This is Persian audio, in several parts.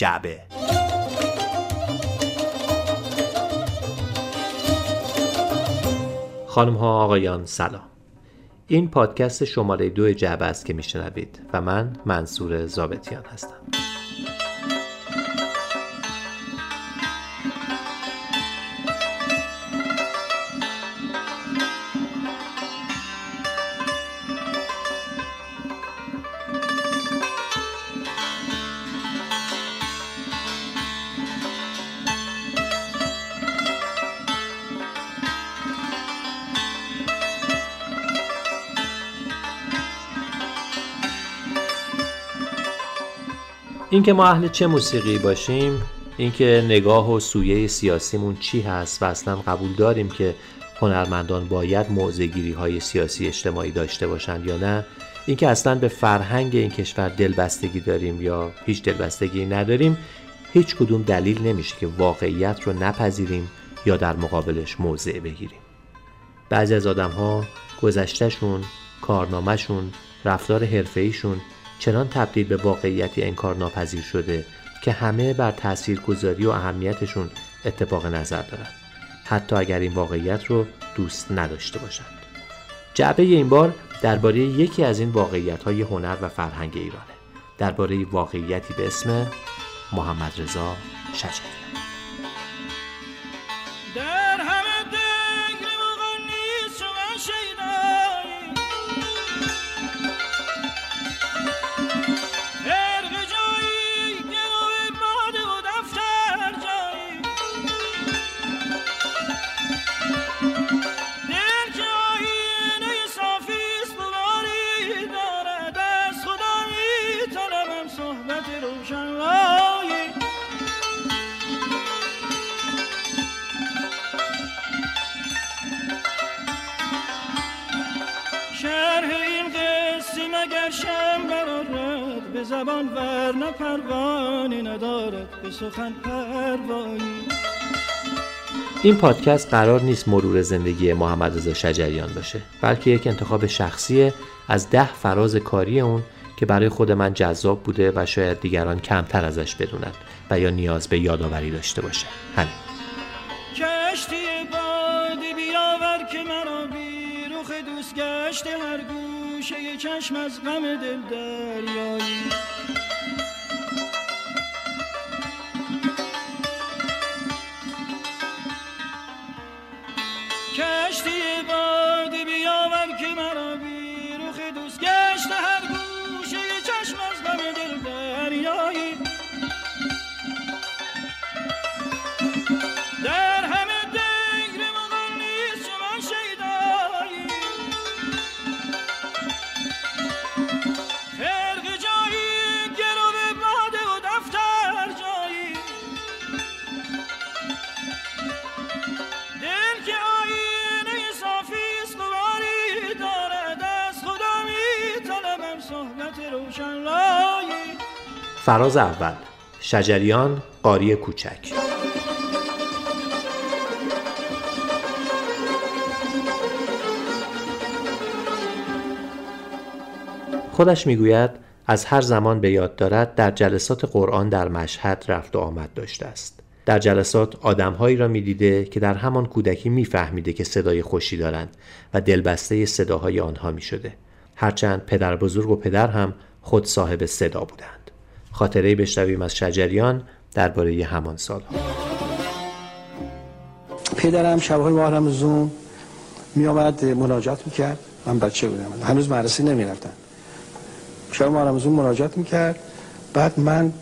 جعبه. خانم ها آقایان سلام. این پادکست شماره دو جعبه است که میشنوید و من منصور زابتیان هستم. اینکه ما اهل چه موسیقی باشیم اینکه نگاه و سویه سیاسیمون چی هست و اصلا قبول داریم که هنرمندان باید موزگیری های سیاسی اجتماعی داشته باشند یا نه اینکه اصلا به فرهنگ این کشور دلبستگی داریم یا هیچ دلبستگی نداریم هیچ کدوم دلیل نمیشه که واقعیت رو نپذیریم یا در مقابلش موضع بگیریم. بعضی از آدم ها گذشتهشون کارنامهشون رفتار حرفهایشون چنان تبدیل به واقعیتی انکار ناپذیر شده که همه بر تاثیرگذاری و اهمیتشون اتفاق نظر دارند حتی اگر این واقعیت رو دوست نداشته باشند. جعبه این بار درباره یکی از این واقعیت های هنر و فرهنگ ایرانه. درباره واقعیتی به اسم محمد رضا شجری. به زبان ور پروانی ندارد به سخن پروانی. این پادکست قرار نیست مرور زندگی محمد رضا شجریان باشه بلکه یک انتخاب شخصی از ده فراز کاری اون که برای خود من جذاب بوده و شاید دیگران کمتر ازش بدونند و یا نیاز به یادآوری داشته باشه همین. کشتی بادی بیاور که مرا رخ دوست گشت هر گوشه چشم از غم دل دریایی. فراز اول شجریان قاری کوچک خودش می‌گوید از هر زمان به یاد دارد در جلسات قرآن در مشهد رفت و آمد داشته است در جلسات آدمهایی را می‌دیده که در همان کودکی میفهمیده که صدای خوشی دارند و دلبسته صداهای آنها می شده. هرچند پدر بزرگ و پدر هم خود صاحب صدا بودند. خاطره بشنویم از شجریان درباره همان سالها. پدرم شبهای ماه رمزون می آمد مناجات می‌کرد. من بچه بودم. هنوز مدرسه نمی رفتم شب ماه رمزون مناجات می‌کرد. بعد من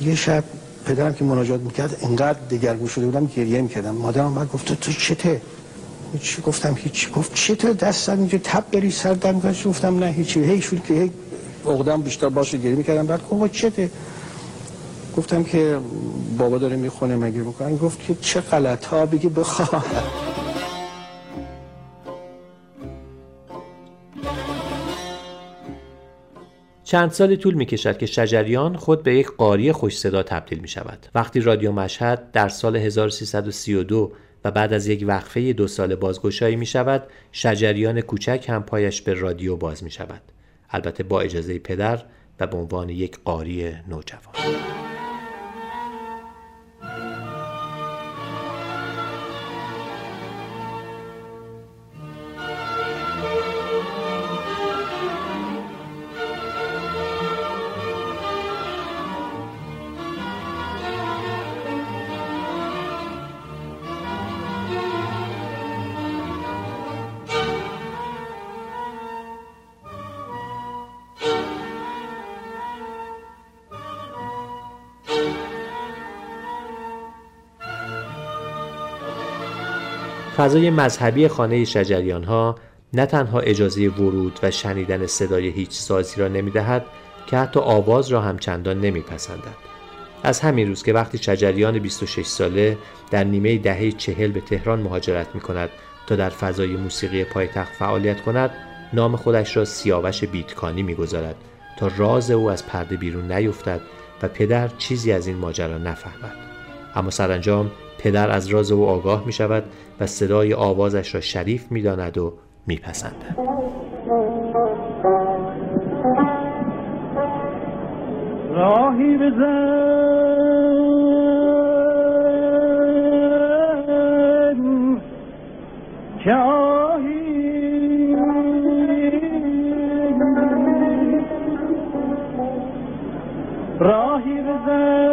یه شب پدرم که مناجات می‌کرد انقدر دگرگون شده بودم گریه می‌کردم. مادرم بعد گفت تو چته؟ هیچ گفتم هیچ گفت چته؟ دست اینجا تب بری سر می‌کنه گفتم نه هیچی. هی شد که هی عقدم بیشتر باشه گریه می‌کردم. بعد گفت چته؟ گفتم که بابا داره می‌خونه مگه می‌کنه گفت که چه غلط ها بگی بخواه چند سالی طول می کشد که شجریان خود به یک قاری خوش صدا تبدیل می شود. وقتی رادیو مشهد در سال 1332 و بعد از یک وقفه دو سال بازگشایی می شود، شجریان کوچک هم پایش به رادیو باز می شود. البته با اجازه پدر و به عنوان یک قاری نوجوان. فضای مذهبی خانه شجریان ها نه تنها اجازه ورود و شنیدن صدای هیچ سازی را نمی دهد که حتی آواز را هم چندان نمی پسندد. از همین روز که وقتی شجریان 26 ساله در نیمه دهه چهل به تهران مهاجرت می کند تا در فضای موسیقی پایتخت فعالیت کند نام خودش را سیاوش بیتکانی می‌گذارد تا راز او از پرده بیرون نیفتد و پدر چیزی از این ماجرا نفهمد اما سرانجام پدر از راز او آگاه می شود و صدای آوازش را شریف می داند و میپسندد. راهی بزن که راهی بزن.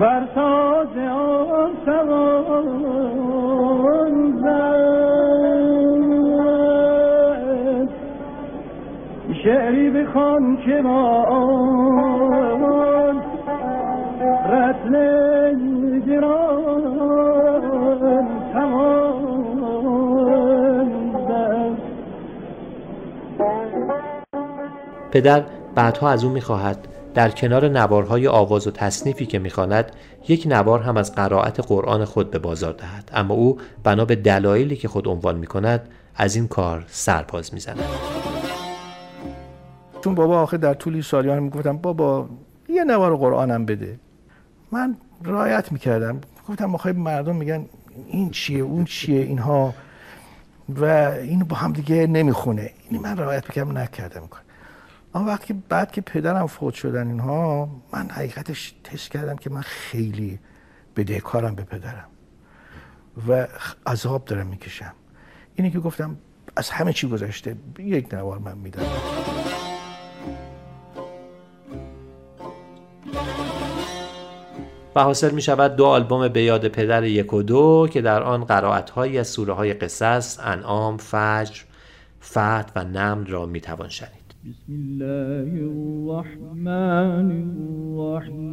بر تاج آن توان زد. شعری بخوان که ما آن رتن گران پدر بعدها از او می‌خواهد. در کنار نوارهای آواز و تصنیفی که می‌خواند یک نوار هم از قرائت قرآن خود به بازار دهد. اما او بنا به دلایلی که خود عنوان می‌کند از این کار سرپاز می‌زند. چون بابا آخه در طول سالیان می‌گفتم بابا یه نوار قرآنم بده. من رایت می‌کردم. گفتم آخه مردم میگن این چیه؟ اون چیه اینها؟ و این با هم دیگه نمی‌خونه. این من رایت می‌کردم نکردم اما وقتی بعد که پدرم فوت شدن اینها من حقیقتش تست کردم که من خیلی بدهکارم به پدرم و عذاب دارم می‌کشم اینی که گفتم از همه چی گذشته یک نوار من میدم و حاصل می شود دو آلبوم به یاد پدر یک و دو که در آن قرائت هایی از سوره های قصص، انعام، فجر، فتح و نمل را می توان شنید. بسم الله الرحمن الرحيم.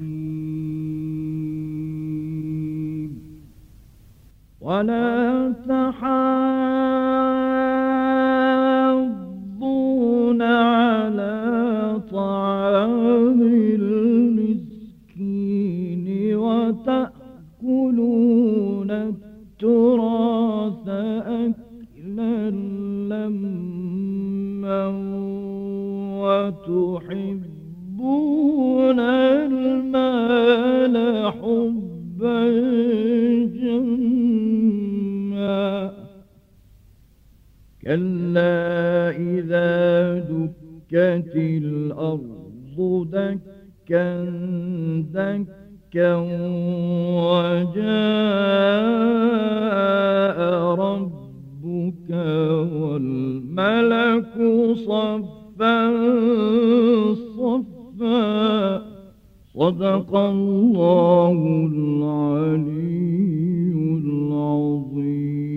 ولا تحاضون على طعام المسكين وتأكلون التراث أكلا المال حبا جما كلا إذا دكت الأرض دكا دكا وجاء ربك والملك صفا. صدق الله العلي العظيم.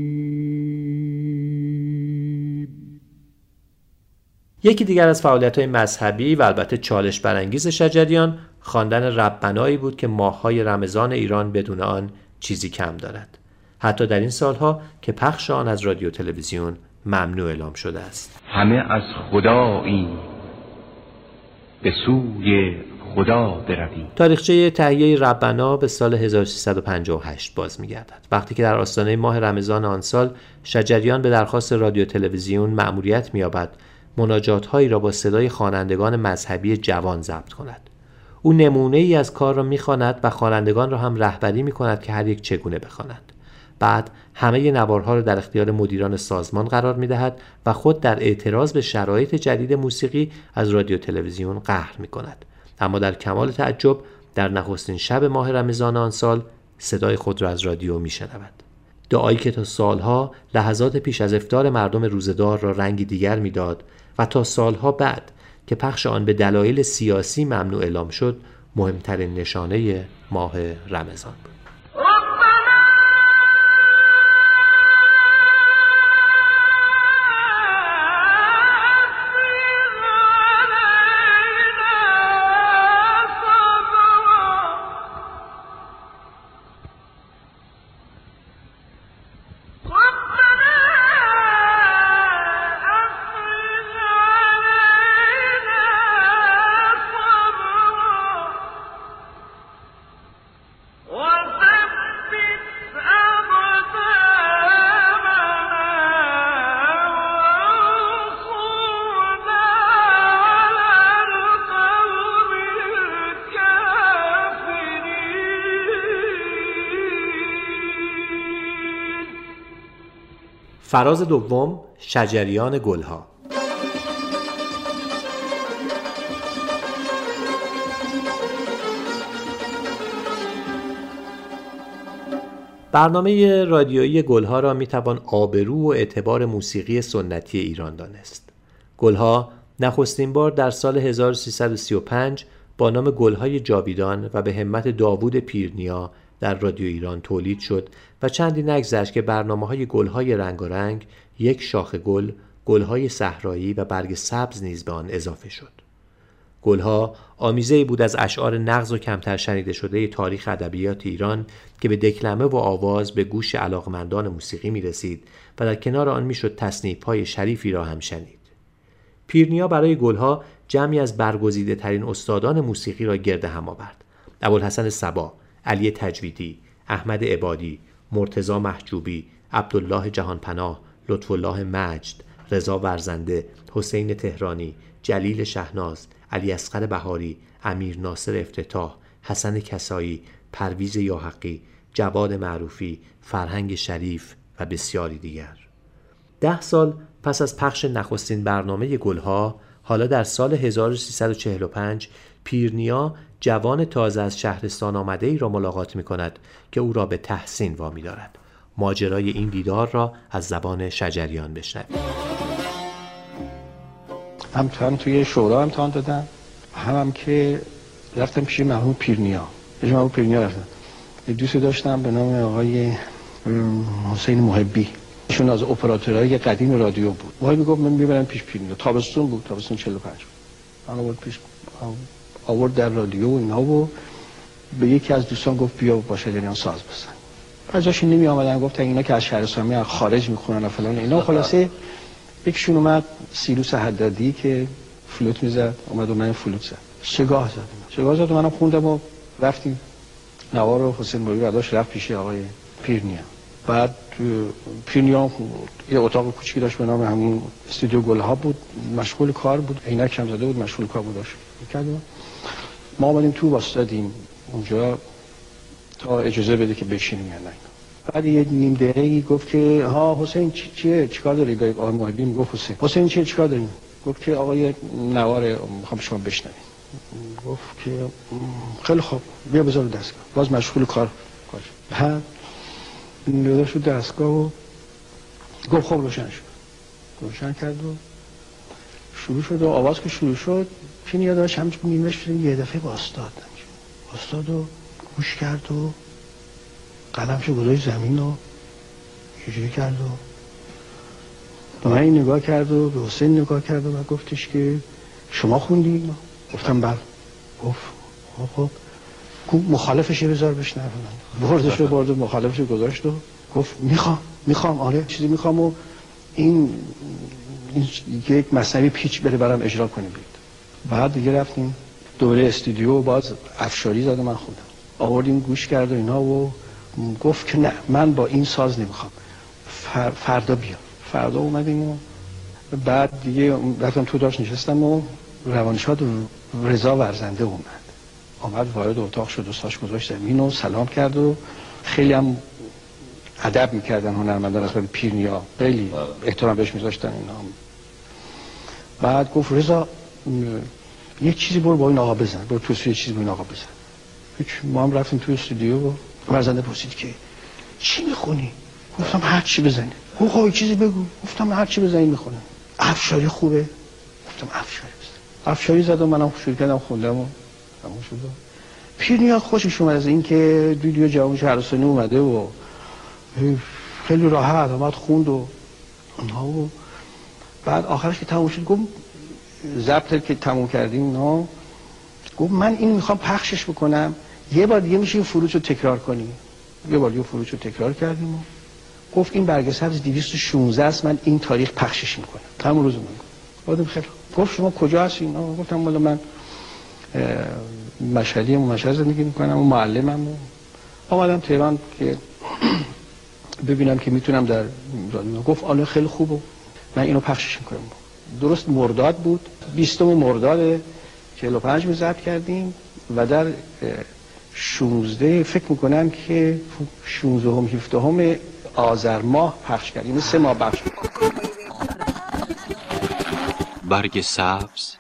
یکی دیگر از فعالیت های مذهبی و البته چالش برانگیز شجریان خواندن ربنایی بود که ماههای رمضان ایران بدون آن چیزی کم دارد. حتی در این سالها که پخش آن از رادیو تلویزیون ممنوع اعلام شده است. همه از خدایی به سوی خدا بروی. تاریخچه تهیه ربنا به سال 1358 باز میگردد. وقتی که در آستانه ماه رمضان آن سال شجریان به درخواست رادیو تلویزیون مأموریت مییابد مناجات هایی را با صدای خوانندگان مذهبی جوان ضبط کند. او نمونه ای از کار را می‌خواند و خوانندگان را هم رهبری می کند که هر یک چگونه بخوانند. بعد همه نوارها را در اختیار مدیران سازمان قرار می دهد و خود در اعتراض به شرایط جدید موسیقی از رادیو تلویزیون قهر می کند. اما در کمال تعجب در نخستین شب ماه رمضان آن سال صدای خود را از رادیو می شنود. دعایی که تا سالها لحظات پیش از افتار مردم روزدار را رنگی دیگر می‌داد و تا سالها بعد که پخش آن به دلایل سیاسی ممنوع اعلام شد مهمترین نشانه ماه رمضان بود. فراز دوم شجریان گلها برنامه رادیویی گلها را می‌توان آبرو و اعتبار موسیقی سنتی ایران دانست. گلها نخستین بار در سال 1335 با نام گلهای جاویدان و به همت داوود پیرنیا در رادیو ایران تولید شد و چندی نگذشت که برنامه های گلهای رنگارنگ یک شاخ گل، گلهای صحرایی و برگ سبز نیز به آن اضافه شد. گلها آمیزه بود از اشعار نغز و کمتر شنیده شده تاریخ ادبیات ایران که به دکلمه و آواز به گوش علاقمندان موسیقی می رسید و در کنار آن می‌شد تصنیف های شریفی را هم شنید. پیرنیا برای گلها جمعی از برگزیده ترین استادان موسیقی را گرد هم آورد. ابوالحسن سبا، علی تجویدی، احمد عبادی، مرتزا محجوبی، عبدالله جهانپناه، لطف الله مجد، رضا ورزنده، حسین تهرانی، جلیل شهناز، علی اسقر بهاری، امیر ناصر افتتاح، حسن کسایی، پرویز یاحقی، جواد معروفی، فرهنگ شریف و بسیاری دیگر. ده سال پس از پخش نخستین برنامه گلها حالا در سال 1345 پیرنیا جوان تازه از شهرستان آمده ای را ملاقات می کند که او را به تحسین وامی دارد. ماجرای این دیدار را از زبان شجریان بشنویم. هم هم توی شورا امتحان دادم هم هم که رفتم پیش مرحوم پیرنیا. پیش مرحوم پیرنیا رفتم. دوست داشتم به نام آقای حسین محبی. ایشون از اپراتورهای قدیم رادیو بود. وای می‌گفت من می‌برم پیش پیرنیا. تابستون بود. تابستون 45 من آورد پیش آورد در رادیو و اینا و به یکی از دوستان گفت بیا با شجریان ساز بزن. ازش نمی آمدن گفتن اینا که از شهرستانی خارج می‌خونن و فلان اینا. خلاصه یکشون اومد سیروس حدادی که فلوت می‌زد اومد و من فلوت زد شگاه زد شگاه زد و منم خوندم و رفتیم. نوار و حسین موری برداشت رفت پیش آقای پیرنیا. بعد پیرنیا یه اتاق کوچیکی داشت به نام همون استودیو گلها بود. مشغول کار بود. عینک هم زده بود مشغول کار بود. داشت. ما آمدیم تو واسطادیم اونجا تا اجازه بده که بشینیم یا نه. بعد یه نیم دقیقه گفت که ها حسین چی چیه؟ چیکار داری؟ آقای محبی می‌گفت حسین. حسین چیه؟ چیکار داری؟ گفت که آقای نوار می‌خوام شما بشنوید. گفت که خیلی خوب. بیا بذار دستگاه. باز مشغول کار. کار بعد ندا شد دستگاه و گفت خب روشن شد. روشن کرد و شروع شد و آواز که شروع شد پین یادش همچون نیمش یه دفعه با استاد استاد و گوش کرد و قلمشو گذاشت زمین و اینجوری کرد و به من نگاه کرد و به حسین نگاه کرد و گفتش که شما خوندی؟ گفتم بله. گفت خب خب. مخالفش بذار بشنه بردش رو برد و مخالفش گذاشت و گفت می‌خوام می‌خوام. آره چیزی می‌خوام و این, این یک مصنوی پیچ بره برام اجرا کنیم بید بعد دیگه رفتیم. دوره استودیو باز افشاری زده من خودم. آوردیم گوش کرد و اینا و گفت که نه من با این ساز نمی‌خوام. فردا بیا فردا اومدیم و بعد دیگه رفتم تو داشت نشستم و روانشاد رضا ورزنده اومد. آمد وارد اتاق شد و ساش گذاشت زمین و سلام کرد و خیلی هم ادب می‌کردن هنرمندان از پیرنیا. خیلی احترام بهش میذاشتن اینا. بعد گفت رضا یه چیزی برو با این آقا بزن. برو تو یه چیزی با این آقا بزن. هیچ ما هم رفتیم توی استودیو. و ورزنده پرسید که چی می‌خونی؟ گفتم هر چی بزنی. گفت خب چیزی بگو. گفتم هر چی بزنی می‌خونم. افشاری خوبه؟ گفتم افشاری بزن. افشاری زدم منم شروع کردم خوندم و تموم شد. پیرنیا خوشش اومد از اینکه ویدیو جوان شهرستانی اومده و خیلی راحت آمد خوند و اونها و بعد آخرش که تموم شد گفت ضبط که تموم کردیم نه گفت من این می‌خوام پخشش بکنم. یه بار دیگه میشه این فروش رو تکرار کنیم. یه بار دیگه فروش رو تکرار کردیم و گفت این برگ سبز 216 است من این تاریخ پخشش می‌کنم. همون روز من گفتم خیلی گفت شما کجا هستین گفتم والا من مشهدی و مشهد زندگی می‌کنم و معلمم و آمدم تهران که ببینم که می‌تونم در گفت آله خیلی خوب من اینو پخشش می‌کنم. درست مرداد بود. بیستم مرداد 45 می ضبط کردیم و در 16 فکر می‌کنم که 16 هم 17 هم آذر ماه پخش کرد یعنی سه ماه پخش برگ سبز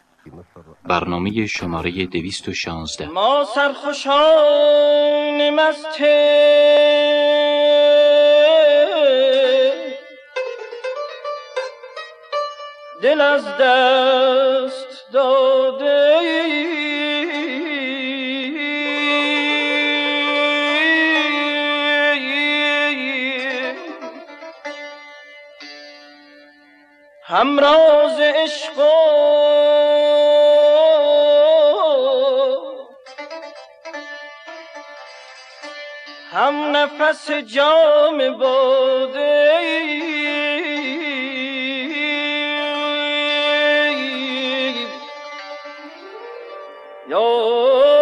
برنامه شماره شانزده. ما سرخوشان مست دل از دست داده همراز عشق هم نفس جام باده 有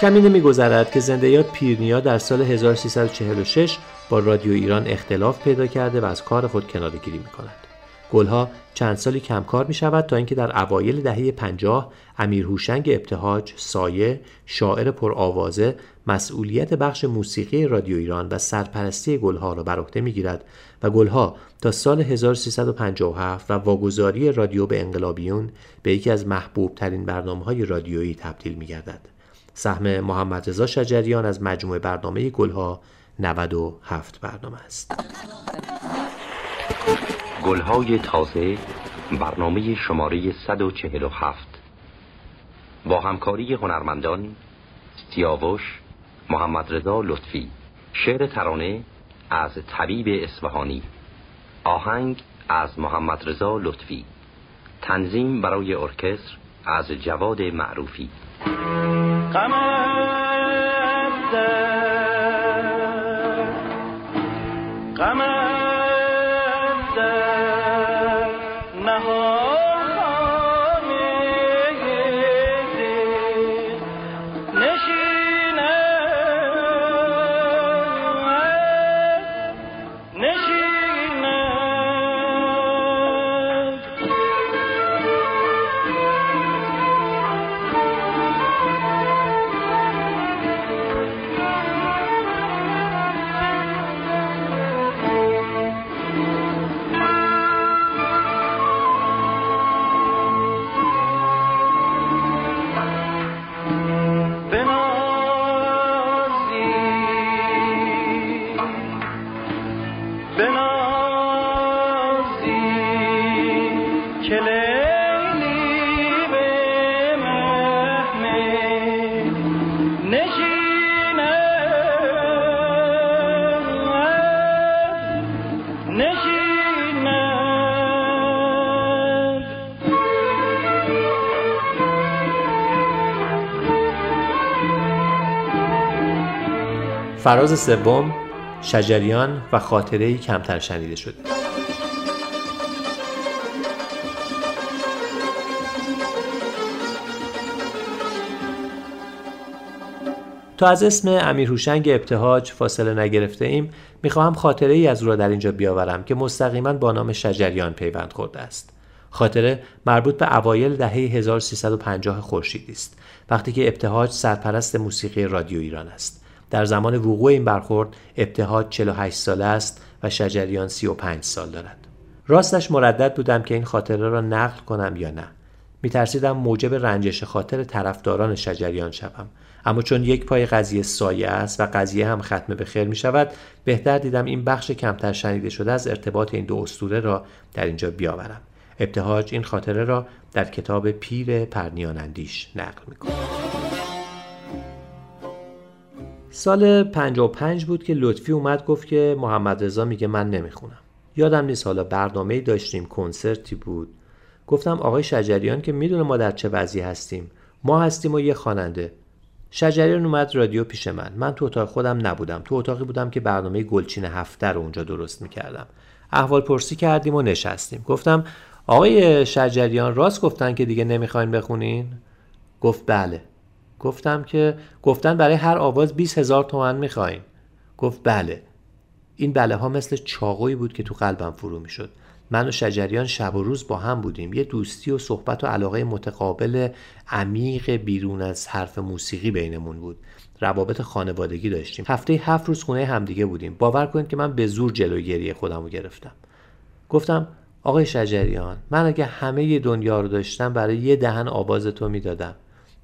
کمی نمیگذرد که زنده یاد پیرنیا در سال 1346 با رادیو ایران اختلاف پیدا کرده و از کار خود کناره گیری می کند. گلها چند سالی کمکار می شود تا اینکه در اوایل دهه 50 امیر هوشنگ ابتهاج سایه شاعر پرآوازه مسئولیت بخش موسیقی رادیو ایران و سرپرستی گلها را بر عهده می‌گیرد و گلها تا سال 1357 و واگذاری رادیو به انقلابیون به یکی از محبوب ترین برنامه های رادیویی تبدیل می گردد. سهم محمد رضا شجریان از مجموعه برنامه گلها 97 برنامه است. گلهای تازه برنامه شماره 147 با همکاری هنرمندان سیاوش محمد رضا لطفی. شعر ترانه از طبیب اصفهانی. آهنگ از محمد رضا لطفی. تنظیم برای ارکستر از جواد معروفی. غم غم فراز سوم شجریان و خاطره کمتر شنیده شده تا از اسم امیر هوشنگ ابتهاج فاصله نگرفته ایم می‌خواهم خاطره ای از او را در اینجا بیاورم که مستقیما با نام شجریان پیوند خورده است. خاطره مربوط به اوایل دهه 1350 خورشیدی است وقتی که ابتهاج سرپرست موسیقی رادیو ایران است. در زمان وقوع این برخورد ابتهاج 48 ساله است و شجریان 35 سال دارد. راستش مردد بودم که این خاطره را نقل کنم یا نه. میترسیدم موجب رنجش خاطر طرفداران شجریان شوم اما چون یک پای قضیه سایه است و قضیه هم ختم به خیر می شود بهتر دیدم این بخش کمتر شنیده شده از ارتباط این دو اسطوره را در اینجا بیاورم ابتهاج این خاطره را در کتاب پیر پرنیان اندیش نقل می سال 55 بود که لطفی اومد گفت که محمد رضا میگه من نمی‌خونم. یادم نیست حالا برنامه داشتیم کنسرتی بود. گفتم آقای شجریان که می‌دونه ما در چه وضعی هستیم. ما هستیم و یه خواننده. شجریان اومد رادیو پیش من. من تو اتاق خودم نبودم. تو اتاقی بودم که برنامه گلچین هفته رو اونجا درست می‌کردم. احوال پرسی کردیم و نشستیم. گفتم آقای شجریان راست گفتن که دیگه نمی‌خواین بخونین؟ گفت بله. گفتم که گفتن برای هر آواز 20 هزار تومن می‌خواین. گفت بله. این بله ها مثل چاقویی بود که تو قلبم فرو می‌شد. من و شجریان شب و روز با هم بودیم. یه دوستی و صحبت و علاقه متقابل عمیق بیرون از حرف موسیقی بینمون بود. روابط خانوادگی داشتیم. هفته هفت روز خونه همدیگه بودیم. باور کنید که من به زور جلوی گریه خودم رو گرفتم. گفتم آقای شجریان من اگه همه دنیا رو داشتم برای یه دهن آواز تو می‌دادم.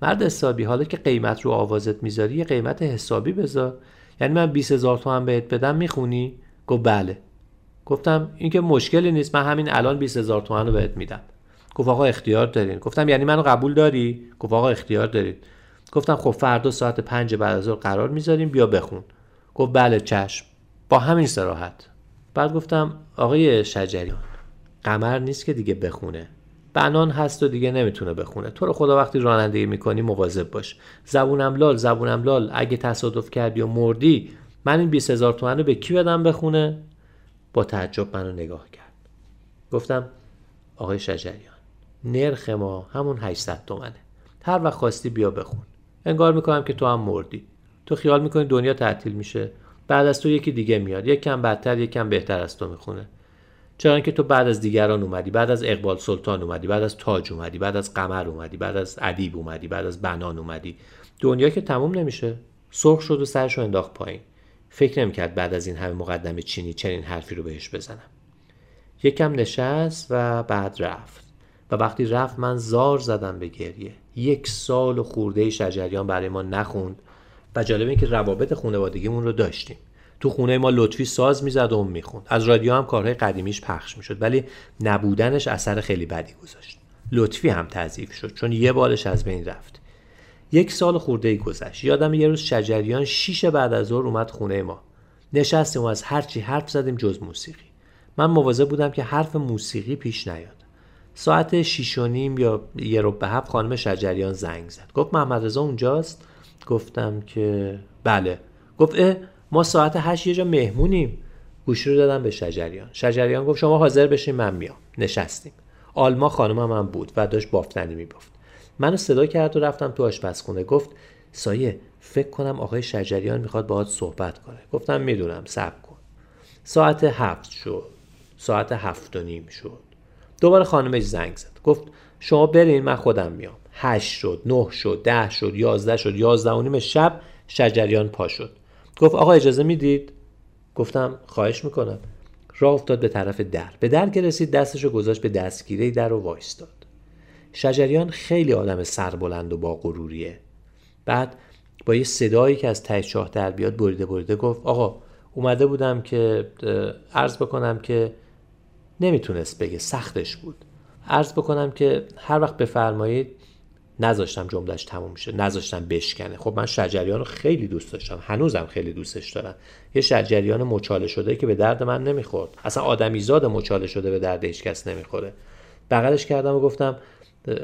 مرد حسابی حالا که قیمت رو آوازت می‌ذاری یه قیمت حسابی بذار. یعنی من 20 هزار تومن بهت بدم می‌خونی؟ گفت بله. گفتم این که مشکلی نیست من همین الان 20 هزار تومن رو بهت میدم. گفت آقا اختیار دارین. گفتم یعنی منو قبول داری؟ گفت آقا اختیار دارید گفتم خب فردا ساعت پنج بعد از قرار می‌ذاریم بیا بخون. گفت بله چشم. با همین سراحت بعد گفتم آقای شجریان قمر نیست که دیگه بخونه. بنان هست و دیگه نمی‌تونه بخونه. تو رو خدا وقتی رانندگی می‌کنی مواظب باش. زبونم لال زبونم لال. اگه تصادف کردی و مردی من این 20 هزار تومن رو به کی بدم بخونه؟ با تعجب منو نگاه کرد. گفتم آقای شجریان نرخ ما همون 800 تومنه. هر وقت خواستی بیا بخون. انگار می‌کنم که تو هم مردی. تو خیال می‌کنی دنیا تعطیل میشه. بعد از تو یکی دیگه میاد. یک کم بدتر یک کم بهتر از تو می‌خونه. چرا که تو بعد از دیگران اومدی بعد از اقبال سلطان اومدی بعد از تاج اومدی بعد از قمر اومدی بعد از ادیب اومدی بعد از بنان اومدی. دنیا که تموم نمیشه. سرخ شد و سرشو انداخت پایین. فکر نمی‌کرد بعد از این همه مقدمه چینی چنین حرفی رو بهش بزنم. یکم نشست و بعد رفت. و وقتی رفت من زار زدم به گریه. یک سال و خورده شجریان برای ما نخوند و جالب این که روابط خانوادگیمون رو داشتیم. تو خونه ما لطفی ساز می‌زد و می‌خوند. از رادیو هم کارهای قدیمیش پخش می‌شد ولی نبودنش اثر خیلی بدی گذاشت. لطفی هم تضعیف شد چون یه بالش از بین رفت. یک سال خورده ای گذشت. یادم یه روز شجریان شیش بعد از ظهر اومد خونه ما. نشستیم و از هرچی حرف زدیم جز موسیقی. من مواظب بودم که حرف موسیقی پیش نیاد. ساعت شیش و نیم یا یه رو به هفت خانم شجریان زنگ زد. گفت محمد رضا اونجاست؟ گفتم که بله. گفت ما ساعت هشت یه جا مهمونیم. گوشی رو دادم به شجریان. شجریان گفت شما حاضر بشین من میام. نشستیم. آلما خانم هم, بود و داشت بافتنی میبافت. منو صدا کرد و رفتم تو آشپزخونه. گفت سایه فکر کنم آقای شجریان می‌خواد باهات صحبت کنه. گفتم می‌دونم صبر کن. ساعت هفت شد. ساعت هفت و نیم شد. دوباره خانمش زنگ زد. گفت شما برین من خودم میام. هشت شد نه شد ده شد یازده شد یازده و نیم شب شجریان پا شد. گفت آقا اجازه می‌دید؟ گفتم خواهش می‌کنم. راه افتاد به طرف در. به در که رسید دستشو گذاشت به دستگیره در و وایستاد شجریان خیلی آدم سربلند و با غروریه. بعد با یه صدایی که از ته چاه در بیاد بریده بریده گفت آقا اومده بودم که عرض بکنم که نمی‌تونست بگه سختش بود. عرض بکنم که هر وقت بفرمایید نذاشتم جملش تموم شه نذاشتم بشکنه. خب من شجریان رو خیلی دوست داشتم. هنوزم خیلی دوستش دارم. یه شجریان مچاله شده که به درد من نمی‌خورد. اصلا آدمیزاد مچاله شده به درد هیچ کس نمی‌خوره. بغلش کردم و گفتم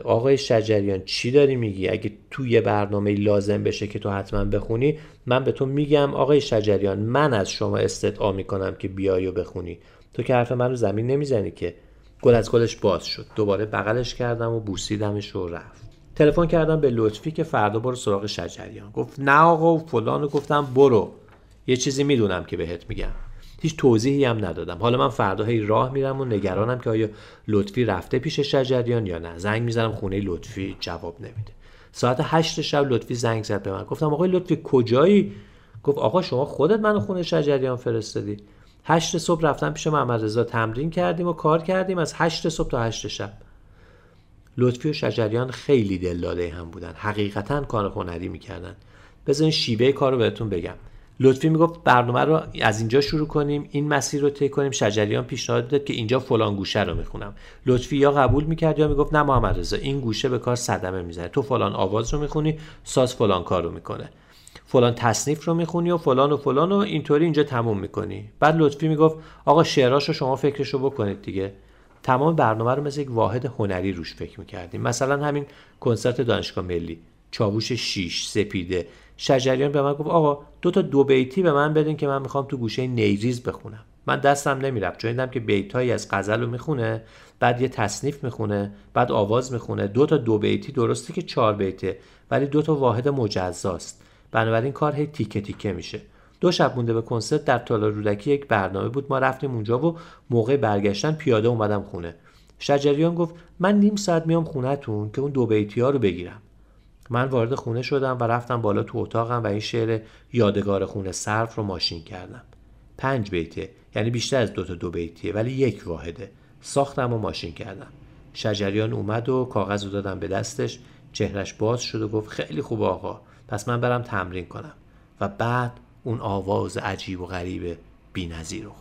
آقای شجریان چی داری میگی؟ اگه تو یه برنامه لازم بشه که تو حتما بخونی من به تو میگم آقای شجریان من از شما استدعا می‌کنم که بیای و بخونی. تو که حرف من رو زمین نمی‌زنی که. گل از گلش باز شد. دوباره بغلش کردم و بوسیدمش و رفت. تلفن کردم به لطفی که فردا برو سراغ شجریان. گفت نه آقا و فلان گفتم برو. یه چیزی می‌دونم که بهت میگم. هیچ توضیحی هم ندادم. حالا من فردا هی راه میرم و نگرانم که آیا لطفی رفته پیش شجریان یا نه. زنگ می‌زنم خونه لطفی جواب نمیده. ساعت هشت شب لطفی زنگ زد به من. گفتم آقای لطفی کجایی؟ گفت آقا شما خودت منو خونه شجریان فرستادی. هشت صبح رفتم پیش محمد رضا تمرین کردیم و کار کردیم. از هشت صبح تا هشت شب. لطفی و شجریان خیلی دلداده هم بودن. حقیقتا کار هنری می‌کردن. بذارین شیوه کار رو بهتون بگم. لطفی می‌گفت برنامه رو از اینجا شروع کنیم این مسیر رو طی کنیم. شجریان پیشنهاد داد که اینجا فلان گوشه رو می‌خونم. لطفی یا قبول می‌کرد یا می‌گفت نه محمد رضا این گوشه به کار صدمه می‌زنه. تو فلان آواز رو می‌خونی ساز فلان کار رو می‌کنه. فلان تصنیف رو می‌خونی و فلان و فلان و اینطوری اینجا تموم می‌کنی. بعد لطفی می‌گفت آقا شعراش رو شما فکرش رو بکنید دیگه. تمام برنامه رو مثل یک واحد هنری روش فکر می‌کردیم. مثلا همین کنسرت دانشگاه ملی چاووش شیش سپیده. شجریان به من گفت آقا دو تا دو بیتی به من بدین که من می‌خوام تو گوشه نیریز بخونم. من دستم نمی‌رفت چون دیدم که بیتایی از غزل رو می‌خونه بعد یه تصنیف می‌خونه بعد آواز می‌خونه. دو تا دو بیتی درسته که چهار بیته ولی دو تا واحد مجزاست. بنابراین کار هی تیکه تیکه میشه. دو شب مونده به کنسرت در تالار رودکی یک برنامه بود. ما رفتیم اونجا و موقع برگشتن پیاده اومدم خونه. شجریان گفت من نیم ساعت میام خونهتون که اون دو بیتی رو بگیرم. من وارد خونه شدم و رفتم بالا تو اتاقم و این شعر یادگار خونه صرف رو ماشین کردم. پنج بیته یعنی بیشتر از دو تا دو بیتیه ولی یک واحده. ساختم و ماشین کردم. شجریان اومد و کاغذ رو دادم به دستش. چهرش باز شد و گفت خیلی خوب آقا پس من برم تمرین کنم. و بعد اون آواز عجیب و غریب بی رو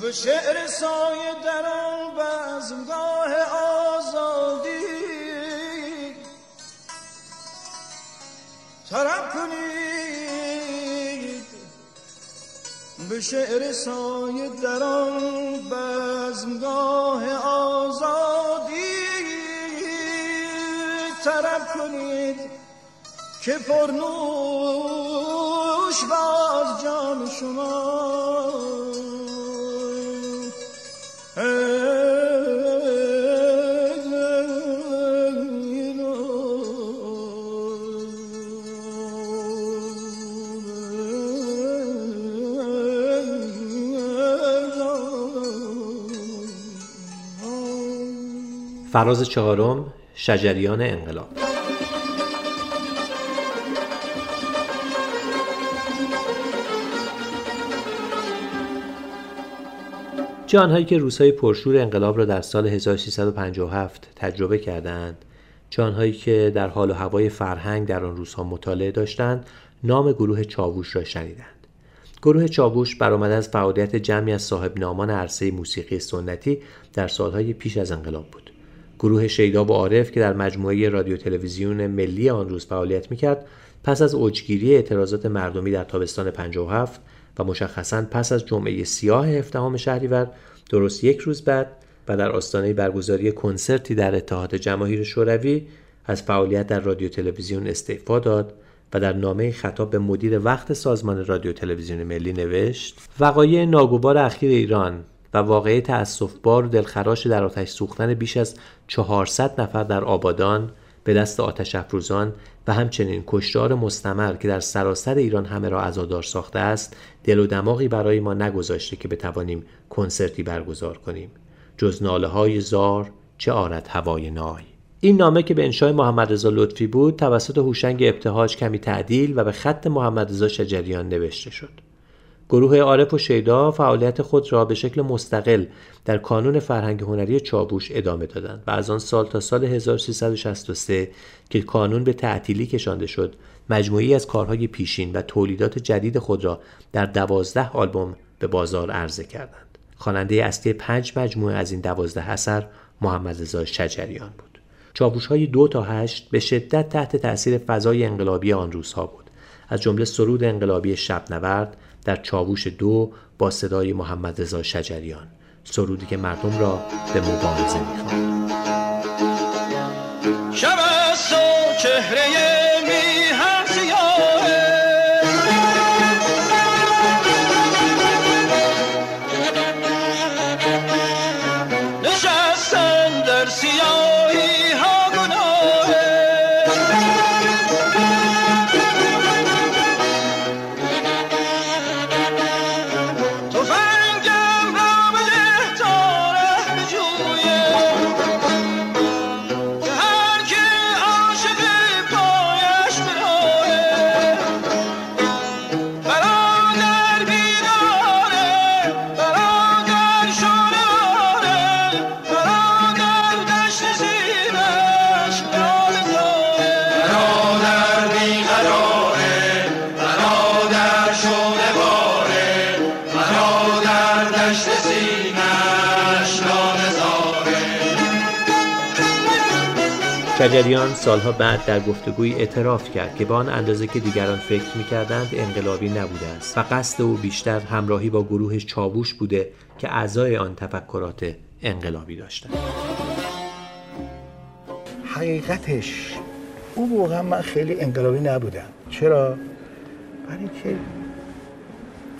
به شعر سایه در آن بزمگاه آزادی. طرب کنید به شعر سایه در آن بزمگاه آزادی. طرب کنید که پرنوش باز جام شما. فراز چهارم شجریان انقلاب. جانهایی که روزهای پرشور انقلاب را در سال 1357 تجربه کردند جانهایی که در حال و هوای فرهنگ در آن روزها مطالعه داشتند نام گروه چاووش را شنیدند. گروه چاووش برآمده از فعالیت جمعی از صاحب نامان عرصه موسیقی سنتی در سالهای پیش از انقلاب بود. گروه شیدا و عارف که در مجموعه رادیو تلویزیون ملی آن روز فعالیت می‌کرد پس از اوجگیری اعتراضات مردمی در تابستان 57 و مشخصا پس از جمعه سیاه هفدهم شهریور درست یک روز بعد و در آستانه برگزاری کنسرتی در اتحاد جماهیر شوروی از فعالیت در رادیو تلویزیون استعفا داد و در نامه خطاب به مدیر وقت سازمان رادیو تلویزیون ملی نوشت وقایع ناگوار اخیر ایران و واقعه تأسفبار و دلخراش در آتش سوختن بیش از 400 نفر در آبادان به دست آتش افروزان و همچنین کشتار مستمر که در سراسر ایران همه را عزادار ساخته است دل و دماغی برای ما نگذاشته که بتوانیم کنسرتی برگزار کنیم. جز ناله های زار چه آرد هوای نای. این نامه که به انشای محمد رضا لطفی بود توسط هوشنگ ابتهاج کمی تعدیل و به خط محمد رضا شجریان نوشته شد. گروه عارف و شیدا فعالیت خود را به شکل مستقل در کانون فرهنگ هنری چاووش ادامه دادند و از آن سال تا سال 1363 که کانون به تعطیلی کشانده شد مجموعی از کارهای پیشین و تولیدات جدید خود را در دوازده آلبوم به بازار عرضه کردند. خواننده اصلی پنج مجموعه از این دوازده اثر محمد رضا شجریان بود. چاووش های دو تا هشت به شدت تحت تاثیر فضای انقلابی آن روزها بود. از جمله سرود انقلابی شبنورد در چاووش دو با صدای محمد رضا شجریان. سرودی که مردم را به مبارزه می‌خواند. شجریان سالها بعد در گفتگوی اعتراف کرد که به آن اندازه که دیگران فکر می‌کردند انقلابی نبوده است و قصد او بیشتر همراهی با گروه چاووش بوده که اعضای آن تفکرات انقلابی داشتند. حقیقتش اون موقع من خیلی انقلابی نبودم. چرا؟ برای که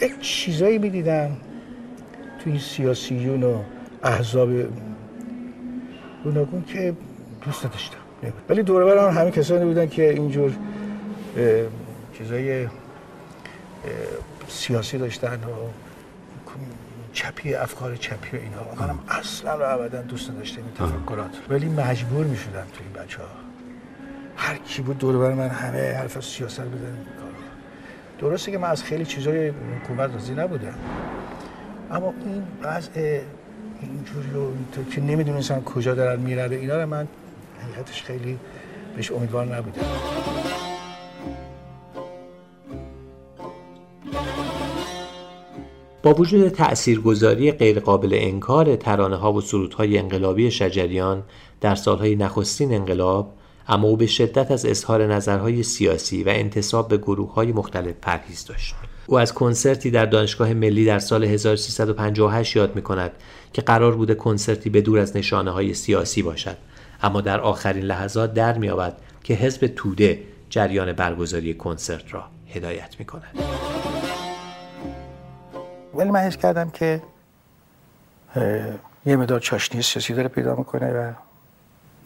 یک چیزایی می‌دیدم توی سیاسیون و احزاب گوناگون که دوست داشتم. ولی دور برم همه کسانی بودن که اینجور چیزای سیاسی داشتن و چپی افکار چپی و اینا منم اصلا و ابدا دوست نداشتم این تفکرات. ولی مجبور می شدم تو این بچه ها هر کی بود دور بر من همه حرف سیاست بودن درسته که من از خیلی چیزای حکومت راضی نبودم. اما این وضع اینجوری که نمی‌دونستم کجا دارن میره اینا رو من حقیقتش خیلی بهش امیدوار نبودم. با وجود تأثیرگذاری غیرقابل انکار ترانه ها و سرودهای انقلابی شجریان در سالهای نخستین انقلاب اما او به شدت از اظهار نظرهای سیاسی و انتصاب به گروه های مختلف پرهیز داشت. او از کنسرتی در دانشگاه ملی در سال 1358 یاد می کند که قرار بوده کنسرتی به دور از نشانه های سیاسی باشد. اما در آخرین لحظات در میابد که حزب توده جریان برگزاری کنسرت را هدایت می کند ولی من حس کردم که یه مدار چاشنی سیاسی داره پیدا می‌کنه و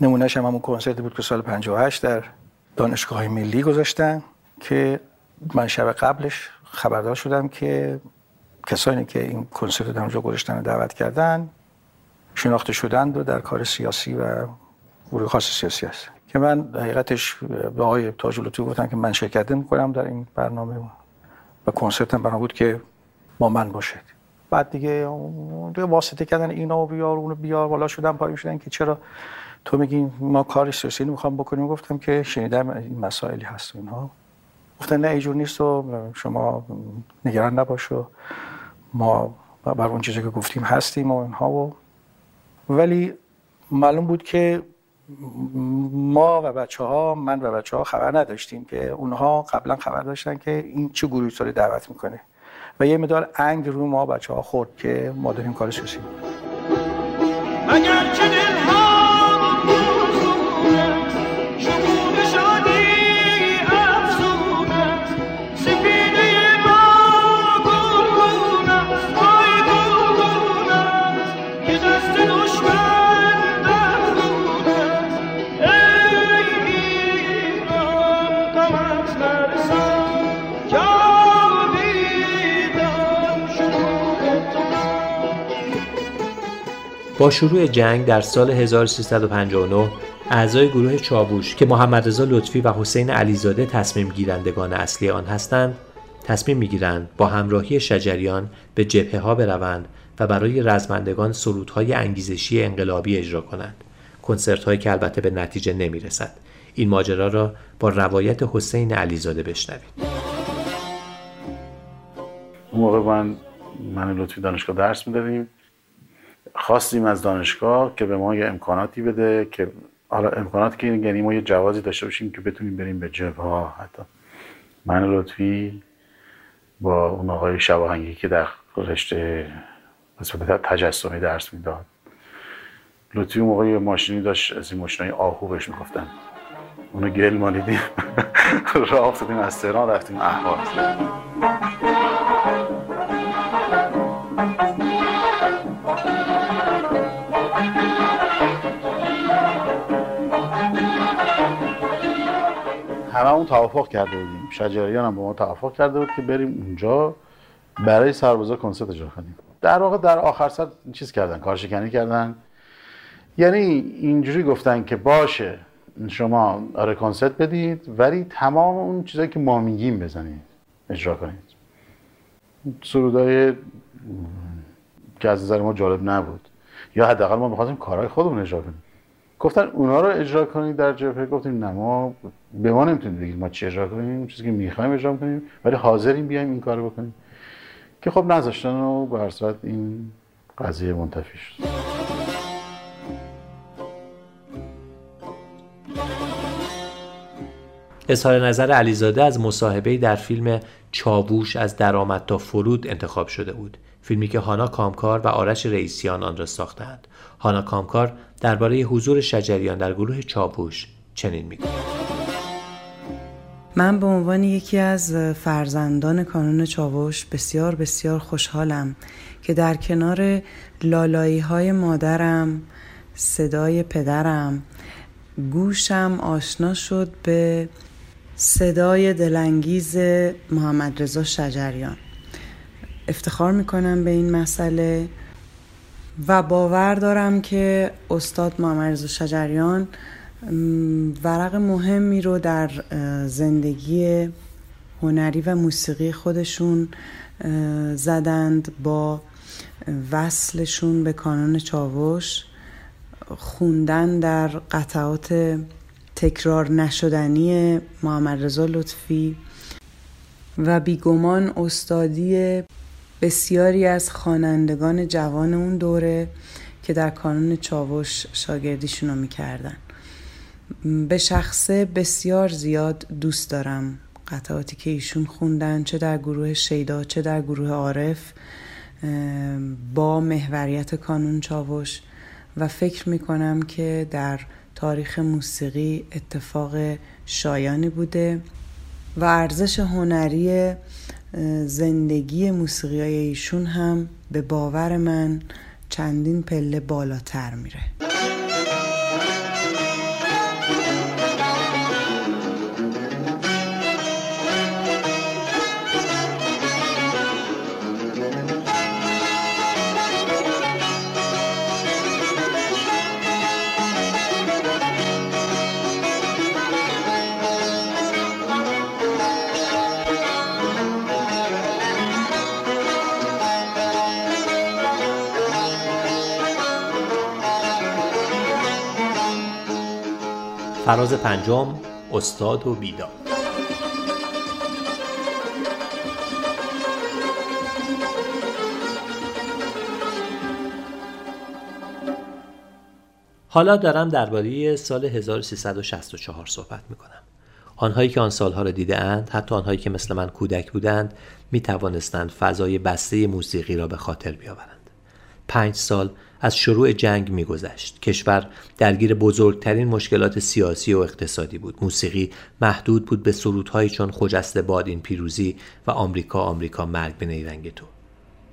نمونهش هم همون کنسرتی بود که سال 58 در دانشگاه ملی گذاشتن که من شب قبلش خبردار شدم که کسانی که این کنسرت در اونجا گذاشتن دعوت کردن شناخته شدند و در کار سیاسی و گروه خاص سیاسی هست که من حقیقتش به آقای تاج گفتم که من شرکت می‌کنم در این برنامه و کنسرت هم برنامه بود که با من باشد بعد دیگه دیگه واسطه کردن اینا و بیار اونو بیار والا شدن پای شدن که چرا تو میگی ما کار سیاسی می‌خوام بکنیم؟ گفتم که شنیدم این مسائلی هست اینها. گفتن نه اینجور نیست و شما نگران نباش و ما بر اون چیزی که گفتیم هستیم و اینها و ولی معلوم بود که ما و بچه ها من و بچه ها خبر نداشتیم که اونها قبلا خبر داشتن که این چه گروهی رو دعوت می‌کنه. و یه مدار انگ رو ما بچه ها خورد که ما داریم کار سیاسی با شروع جنگ در سال 1359 اعضای گروه چابوش که محمد رضا لطفی و حسین علیزاده تصمیم گیرندگان اصلی آن هستند تصمیم می‌گیرند با همراهی شجریان به جبهه ها بروند و برای رزمندگان سرودهای انگیزشی انقلابی اجرا کنند. کنسرت هایی که البته به نتیجه نمی رسد. این ماجرا را با روایت حسین علیزاده بشنوید. اون موقع من من لطفی دانشگاه درس می‌دادیم. خواستیم از دانشگاه که به ما یه امکاناتی بده که حالا امکاناتی که یعنی ما یه جوازی داشته باشیم که بتونیم بریم به جبه ها حتی. من لطفی با اون آقای شواهنگی که در رشته قسمت تجسمی درس می‌داد. لطفی اون یه ماشینی داشت از این ماشینای آهو بهش می‌گفتن. اونو گل مالیدیم. راه افتادیم از تهران رفتیم همه اون توافق کرده بودیم. شجریان هم با ما توافق کرده بود که بریم اونجا برای سربازا کنسرت اجرا کنیم. در واقع در آخر سر چیز کردن کارشکنی کردن. یعنی اینجوری گفتن که باشه شما آره کنسرت بدید ولی تمام اون چیزایی که ما میگیم بزنید اجرا کنید. سرودای که از نظر ما جالب نبود. یا حداقل ما می‌خواستیم کارهای خودمون اجرا کنیم. گفتن اونا رو اجرا کنید در جبهه. گفتیم نه ما به ما نمی‌تونید بگید ما چی اجرا کنیم چیزی که می‌خوایم اجرا کنیم ولی حاضریم بیایم این کارو بکنیم. که خب نذاشتن و به صورت این قضیه منتفی شد. اظهار نظر علیزاده از مصاحبه در فیلم چاووش از درآمد تا فرود انتخاب شده بود. فیلمی که هانا کامکار و آرش رئیسیان آن را ساختند. هانا کامکار درباره حضور شجریان در گروه چاووش چنین می‌گوید. من به عنوان یکی از فرزندان کانون چاوش بسیار بسیار خوشحالم که در کنار لالایی های مادرم صدای پدرم گوشم آشنا شد به صدای دلانگیز محمد رضا شجریان. افتخار می‌کنم به این مسئله. و باور دارم که استاد محمد رضا شجریان ورق مهمی رو در زندگی هنری و موسیقی خودشون زدند با وصلشون به کانون چاوش خوندن در قطعات تکرار نشدنی محمد رضا لطفی و بیگمان استادی بسیاری از خوانندگان جوان اون دوره که در کانون چاوش شاگردیشون رو می‌کردن. به شخصه بسیار زیاد دوست دارم. قطعاتی که ایشون خوندن چه در گروه شیدا چه در گروه عارف با محوریت کانون چاوش. و فکر می کنم که در تاریخ موسیقی اتفاق شایانی بوده و ارزش هنری زندگی موسیقی ایشون هم به باور من چندین پله بالاتر میره. فراز پنجم استاد و بیداد حالا دارم درباره سال 1364 صحبت می کنم. آنهایی که آن سالها را دیده اند حتی آنهایی که مثل من کودک بودند می توانستند فضای بسته موسیقی را به خاطر بیاورند. پنج سال از شروع جنگ میگذشت. کشور درگیر بزرگترین مشکلات سیاسی و اقتصادی بود. موسیقی محدود بود به سرودهایی چون خجسته باد این پیروزی و آمریکا آمریکا مرگ به نیرنگ تو.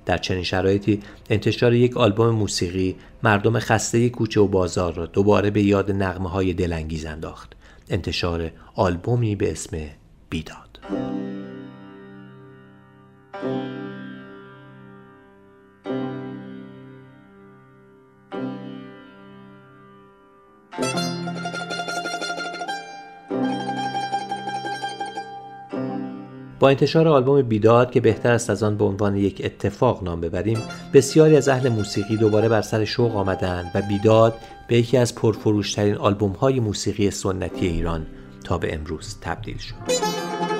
در چنین شرایطی انتشار یک آلبوم موسیقی مردم خسته کوچه و بازار را دوباره به یاد نغمه های دلانگیز انداخت. انتشار آلبومی به اسم بیداد. با انتشار آلبوم بیداد که بهتر است از آن به عنوان یک اتفاق نام ببریم بسیاری از اهل موسیقی دوباره بر سر شوق آمدند و بیداد به یکی از پرفروشترین آلبوم های موسیقی سنتی ایران تا به امروز تبدیل شد.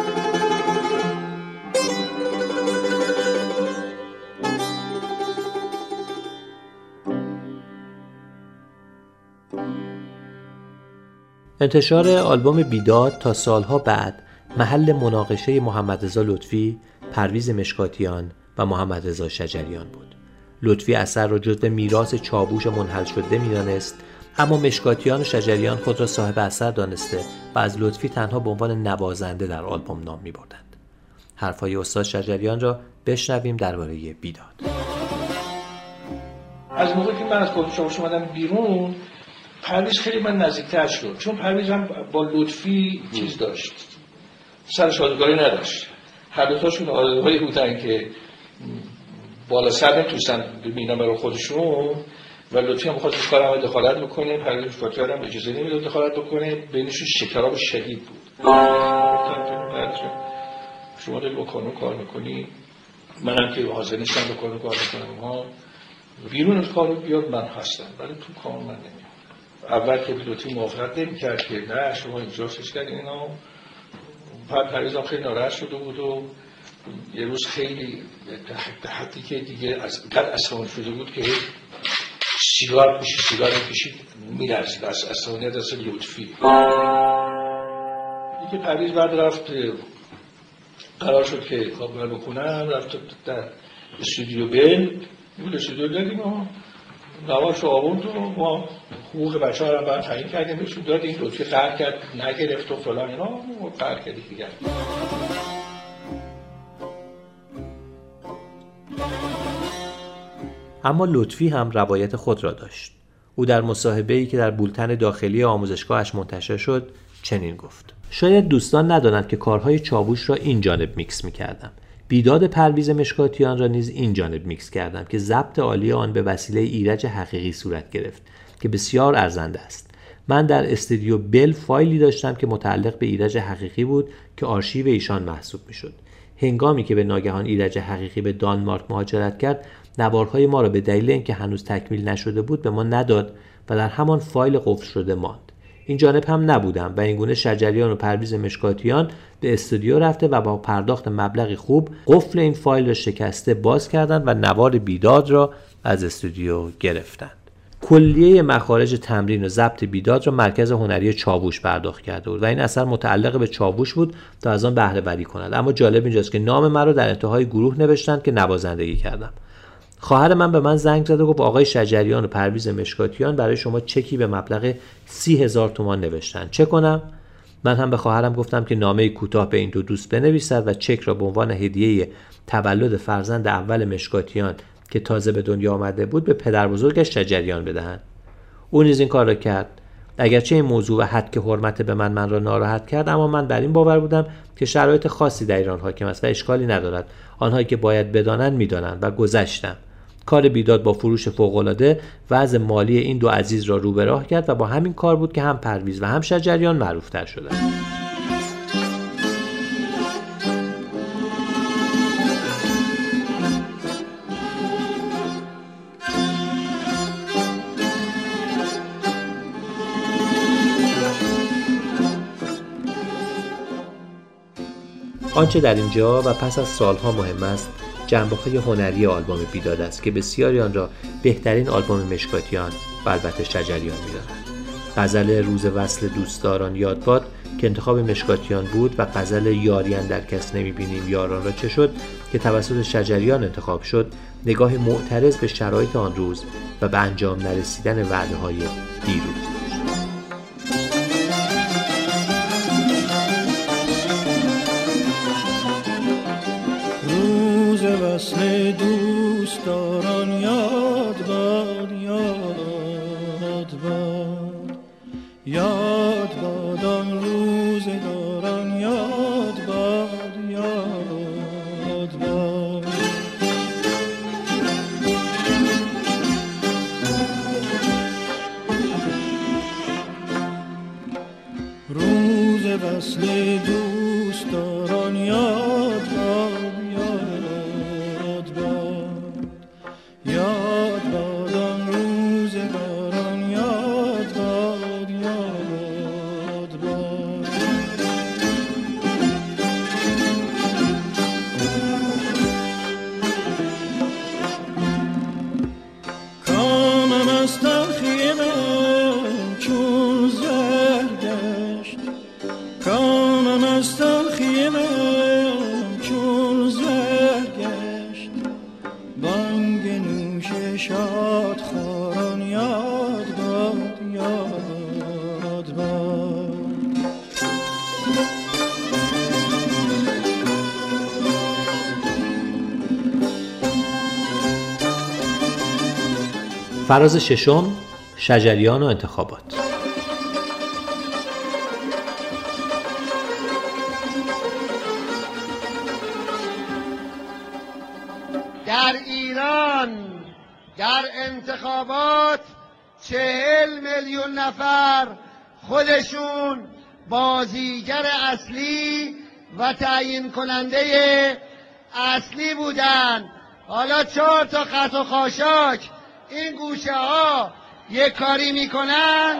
انتشار آلبوم بیداد تا سالها بعد محل مناقشه محمد رضا لطفی، پرویز مشکاتیان و محمد رضا شجریان بود. لطفی اثر را جزو میراث چابوش منحل شده می‌دانست اما مشکاتیان و شجریان خود را صاحب اثر دانسته و از لطفی تنها به عنوان نوازنده در آلبوم نام می بردند. حرفهای استاد شجریان را بشنویم درباره بیداد. از موقعی که من از چابوش اومدم بیرون پرویز خیلی من نزدیکتر شد. چون پرویز هم با لطفی چیز داشت. سر شادگاری نداشت. هر دوتاشون آدمایی بودن که بالا سر نمی‌تونستن ببینن برای خودشون و لطفی هم بخواست کارم دخالت بکنه. پرویز فاتحه هم اجازه نمی‌داد دخالت بکنه. بینشون شکراب شدید بود. شما داری با کانون کار می‌کنی؟ منم که حاضر نیستم با کانون کار می‌کنم ها بیرون از کارو بیاد من هستم. ولی تو کانون من نمیام اول که پیلوتی موافقت نمی کرد که نه شما اینجا سش کردین اینا. بعد پریز خیلی ناراحت شده بود و یه روز خیلی به حدی که دیگه از قد اصلا شده بود که سیگار پیشی سیگار می‌کشید می‌رسید از اصلانیت از لطفی. دیگه پریز بعد رفت قرار شد که کابل بکنم رفت در استودیو بل استودیو نواش آورد و ما حقوق ها رو باید تعیین کردیم. بهشون دادیم لطفی قهر کرد نگرفت و فلان اینا قهر کردی دیگر اما لطفی هم روایت خود را داشت. او در مصاحبه ای که در بولتن داخلی آموزشگاهش منتشر شد چنین گفت. شاید دوستان ندانند که کارهای چاووش را این جانب میکس می‌کردم. بیداد پرویز مشکاتیان را نیز این جانب میکس کردم که ضبط عالی آن به وسیله ایرج حقیقی صورت گرفت که بسیار ارزنده است. من در استودیو بل فایلی داشتم که متعلق به ایرج حقیقی بود که آرشیو ایشان محسوب می‌شد. هنگامی که به ناگهان ایرج حقیقی به دانمارک مهاجرت کرد نوارهای ما را به دلیل اینکه هنوز تکمیل نشده بود به ما نداد و در همان فایل قفل شده ماند. این جانب هم نبودم و اینگونه شجریان و پرویز مشکاتیان به استودیو رفته و با پرداخت مبلغی خوب قفل این فایل را شکسته باز کردند و نوار بیداد را از استودیو گرفتند. کلیه مخارج تمرین و ضبط بیداد را مرکز هنری چاووش پرداخت کرده بود و این اثر متعلق به چاووش بود تا از آن بهره وری کند. اما جالب اینجاست که نام مرا در انتهای گروه نوشتند که نوازندگی کردم. خواهر من به من زنگ زد و گفت آقای شجریان و پرویز مشکاتیان برای شما چکی به مبلغ سی هزار تومان نوشتن. چه کنم؟ من هم به خواهرم گفتم که نامه کوتاه به این دو دوست بنویسد و چک را به عنوان هدیه تولد فرزند اول مشکاتیان که تازه به دنیا آمده بود به پدر بزرگش شجریان بدهند. او نیز این کار را کرد. اگرچه این موضوع و حد که حرمت به من من را ناراحت کرد اما من بر این باور بودم که شرایط خاصی در ایران حاکم است و اشکالی ندارد. آنهایی که باید بدانند می‌دانند و گذشتم. کار بیداد با فروش فوقالعاده وضع مالی این دو عزیز را رو به راه کرد و با همین کار بود که هم پرویز و هم شجریان معروفتر شدند. آنچه در اینجا و پس از سالها مهم است جنبه های هنری آلبوم بیداد است که بسیاری آن را بهترین آلبوم مشکاتیان و البته شجریان می‌دانند غزل روز وصل دوستداران یاد که انتخاب مشکاتیان بود و غزل یاریان در کس نمی‌بینیم یاران را چه شد که توسط شجریان انتخاب شد نگاه معترض به شرایط آن روز و به انجام نرسیدن وعده های دیروز. فراز ششم شجریان و انتخابات. در ایران در انتخابات چهل میلیون نفر خودشون بازیگر اصلی و تعیین کننده اصلی بودن. حالا چهار تا خط و خاشاک این گوشه ها یک کاری می‌کنن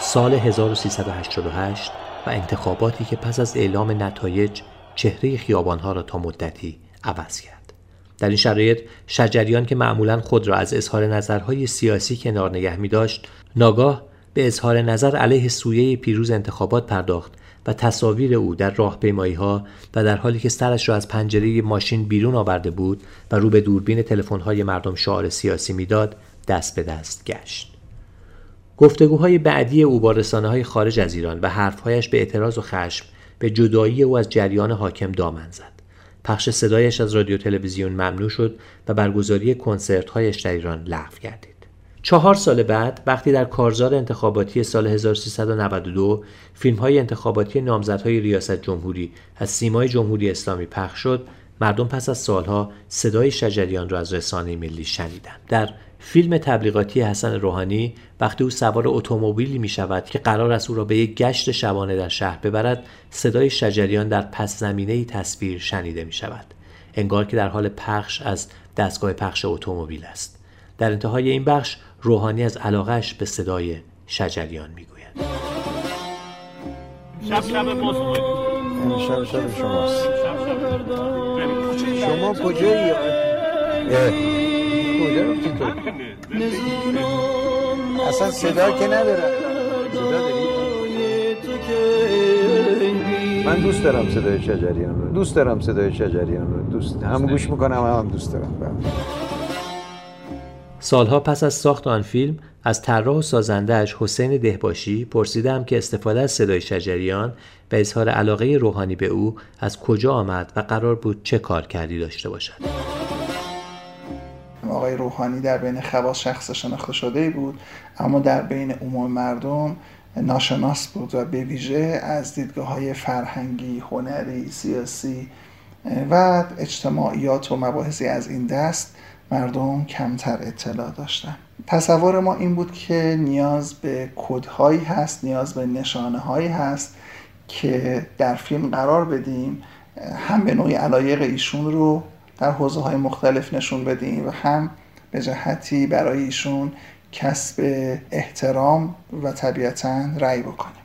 سال 1388 و انتخاباتی که پس از اعلام نتایج چهره خیابانها را تا مدتی عوض کرد. در این شرایط شجریان که معمولا خود را از اظهار نظرهای سیاسی کنار نگه می داشت ناگاه به اظهار نظر علیه سویه پیروز انتخابات پرداخت و تصاویر او در راهپیمایی ها و در حالی که سرش را از پنجره ماشین بیرون آورده بود و رو به دوربین تلفن های مردم شعار سیاسی می‌داد دست به دست گشت. گفتگوهای بعدی او با رسانه های خارج از ایران و حرفهایش به اعتراض و خشم به جدایی او از جریان حاکم دامن زد. پخش صدایش از رادیو تلویزیون ممنوع شد و برگزاری کنسرت هایش در ایران لغو گردید. چهار سال بعد وقتی در کارزار انتخاباتی سال 1392 فیلم های انتخاباتی نامزدهای ریاست جمهوری از سیمای جمهوری اسلامی پخش شد مردم پس از سالها صدای شجریان را از رسانه ملی شنیدند. در فیلم تبلیغاتی حسن روحانی وقتی او سوار اتومبیلی می شود که قرار است او را به یک گشت شبانه در شهر ببرد صدای شجریان در پس زمینه تصویر شنیده می شود انگار که در حال پخش از دستگاه پخش اتومبیل است. در انتهای این بخش روحانی از علاقش به صدای شجریان می گوید شب شب شب شب. شماست شما کجایی؟ کجا رفتی تو؟ اصلا صدا که ندارم؟ من دوست دارم صدای شجریان رو. دوست دارم صدای شجریان رو. دوست هم گوش می‌کنم هم, هم دوست دارم. سالها پس از ساخت آن فیلم از طراح و سازندهش حسین دهباشی پرسیدم که استفاده از صدای شجریان و اظهار علاقه روحانی به او از کجا آمد و قرار بود چه کار کردی داشته باشد. آقای روحانی در بین خواص شخص شناخته شده بود اما در بین عموم مردم ناشناس بود و به ویژه از دیدگاه های فرهنگی، هنری، سیاسی و اجتماعیات و مباحثی از این دست مردم کمتر اطلاع داشتن. تصور ما این بود که نیاز به کدهایی هست نیاز به نشانه هایی هست که در فیلم قرار بدیم هم به نوعی علایق ایشون رو در حوزه های مختلف نشون بدیم و هم به جهتی برای ایشون کسب احترام و طبیعتا رأی بکنیم.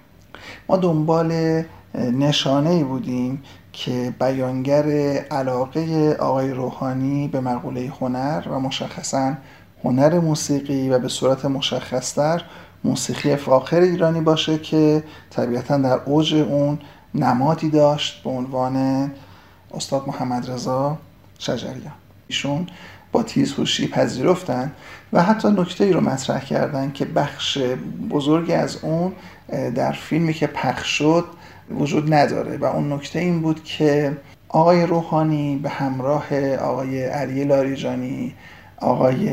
ما دنبال نشانه ای بودیم که بیانگر علاقه آقای روحانی به مقوله هنر و مشخصا هنر موسیقی و به صورت مشخصتر موسیقی فاخر ایرانی باشه که طبیعتا در اوج اون نمادی داشت به عنوان استاد محمد رضا شجریان. ایشون با تیزهوشی پذیرفتن و حتی نکته ای رو مطرح کردن که بخش بزرگی از اون در فیلمی که پخش شد وجود نداره و اون نکته این بود که آقای روحانی به همراه آقای علی لاریجانی آقای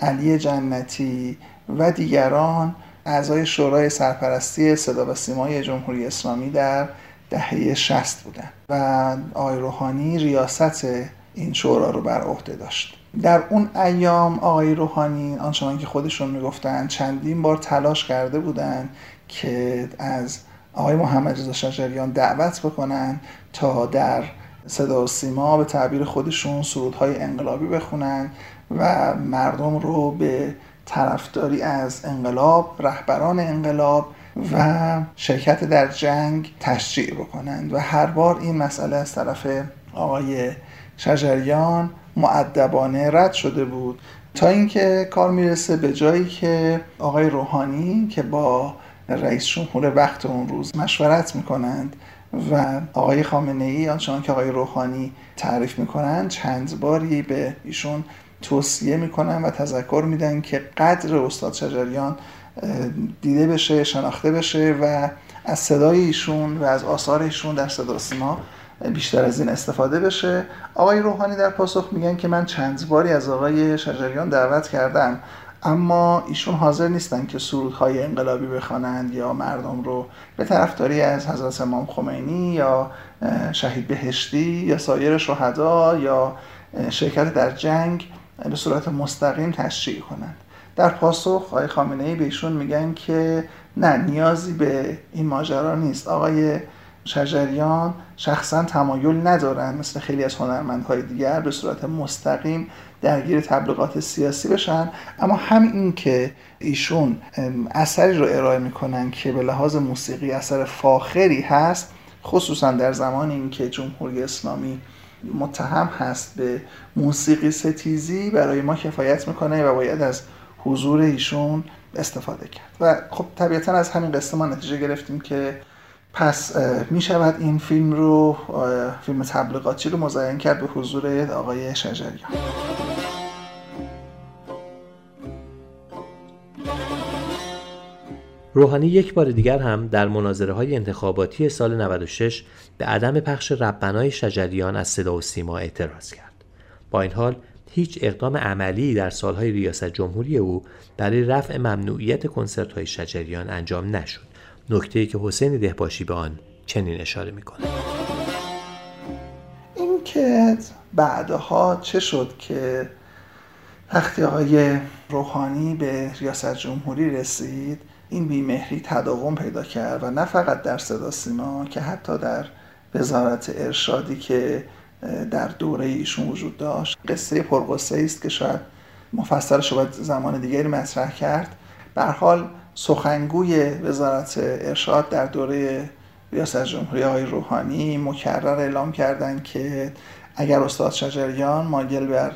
علی جنتی و دیگران اعضای شورای سرپرستی صدا و سیمای جمهوری اسلامی در دهه 60 بودن و آقای روحانی ریاست این شورا رو بر عهده داشت. در اون ایام آقای روحانی آنچنان که خودشون می‌گفتن چندین بار تلاش کرده بودن که از آقای محمد رضا شجریان دعوت بکنن تا در صدا و سیما به تعبیر خودشون سرودهای انقلابی بخونن و مردم رو به طرفداری از انقلاب رهبران انقلاب و شرکت در جنگ تشجیع بکنند و هر بار این مسئله از طرف آقای شجریان معدبانه رد شده بود تا اینکه کار می‌رسه به جایی که آقای روحانی که با رئیس جمهور وقت اون روز مشورت می‌کنند و آقای خامنه ای آنچنان که آقای روحانی تعریف می‌کنند چند باری به ایشون توصیه می‌کنن و تذکر میدن که قدر استاد شجریان دیده بشه شناخته بشه و از صدای ایشون و از آثار ایشون در صدا سیما بیشتر از این استفاده بشه. آقای روحانی در پاسخ میگن که من چند باری از آقای شجریان دعوت کردم. اما ایشون حاضر نیستن که سرودهای انقلابی بخوانند یا مردم رو به طرفداری از حضرت امام خمینی یا شهید بهشتی یا سایر شهدا یا شرکت در جنگ به صورت مستقیم تشریع کنند. در پاسخ آقای خامنه ای به ایشون میگن که نه نیازی به این ماجرا نیست. آقای شجریان شخصا تمایل ندارن مثل خیلی از هنرمندهای دیگر به صورت مستقیم درگیر تبلیغات سیاسی بشن. اما همین که ایشون اثری رو ارائه می‌کنن که به لحاظ موسیقی اثر فاخری هست خصوصا در زمان اینکه جمهوری اسلامی متهم هست به موسیقی ستیزی برای ما کفایت می‌کنه و باید از حضور ایشون استفاده کرد. و خب طبیعتا از همین قصه ما نتیجه گرفتیم که پس می شود این فیلم رو فیلم تبلیغاتی رو مزین کرد به حضور آقای شجریان روحانی یک بار دیگر هم در مناظره های انتخاباتی سال 96 به عدم پخش ربنای شجریان از صدا و سیما اعتراض کرد. با این حال هیچ اقدام عملی در سالهای ریاست جمهوری او برای رفع ممنوعیت کنسرت های شجریان انجام نشد. نکته ای که حسین دهباشی به آن چنین اشاره می‌کنه. این که بعدها چه شد که وقتی آقای روحانی به ریاست جمهوری رسید این بیمهری تداوم پیدا کرد و نه فقط در صدا سیما که حتی در وزارت ارشادی که در دوره ایشون وجود داشت قصه پرقصه است که شاید مفصلش رو زمان دیگری مطرح کرد به حال سخنگوی وزارت ارشاد در دوره ریاست جمهوری آقای روحانی مکرر اعلام کردند که اگر استاد شجریان ماگل بر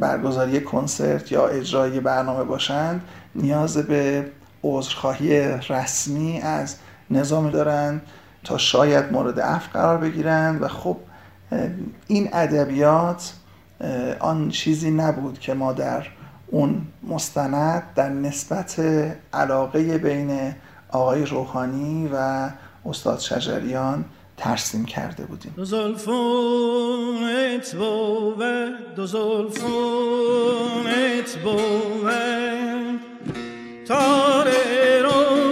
برگزاری کنسرت یا اجرای برنامه باشند نیاز به عذرخواهی رسمی از نظام دارند تا شاید مورد عفو قرار بگیرند و خب این ادبیات آن چیزی نبود که ما در اون مستند در نسبت علاقه بین آقای روحانی و استاد شجریان ترسیم کرده بودیم. دو تاره رو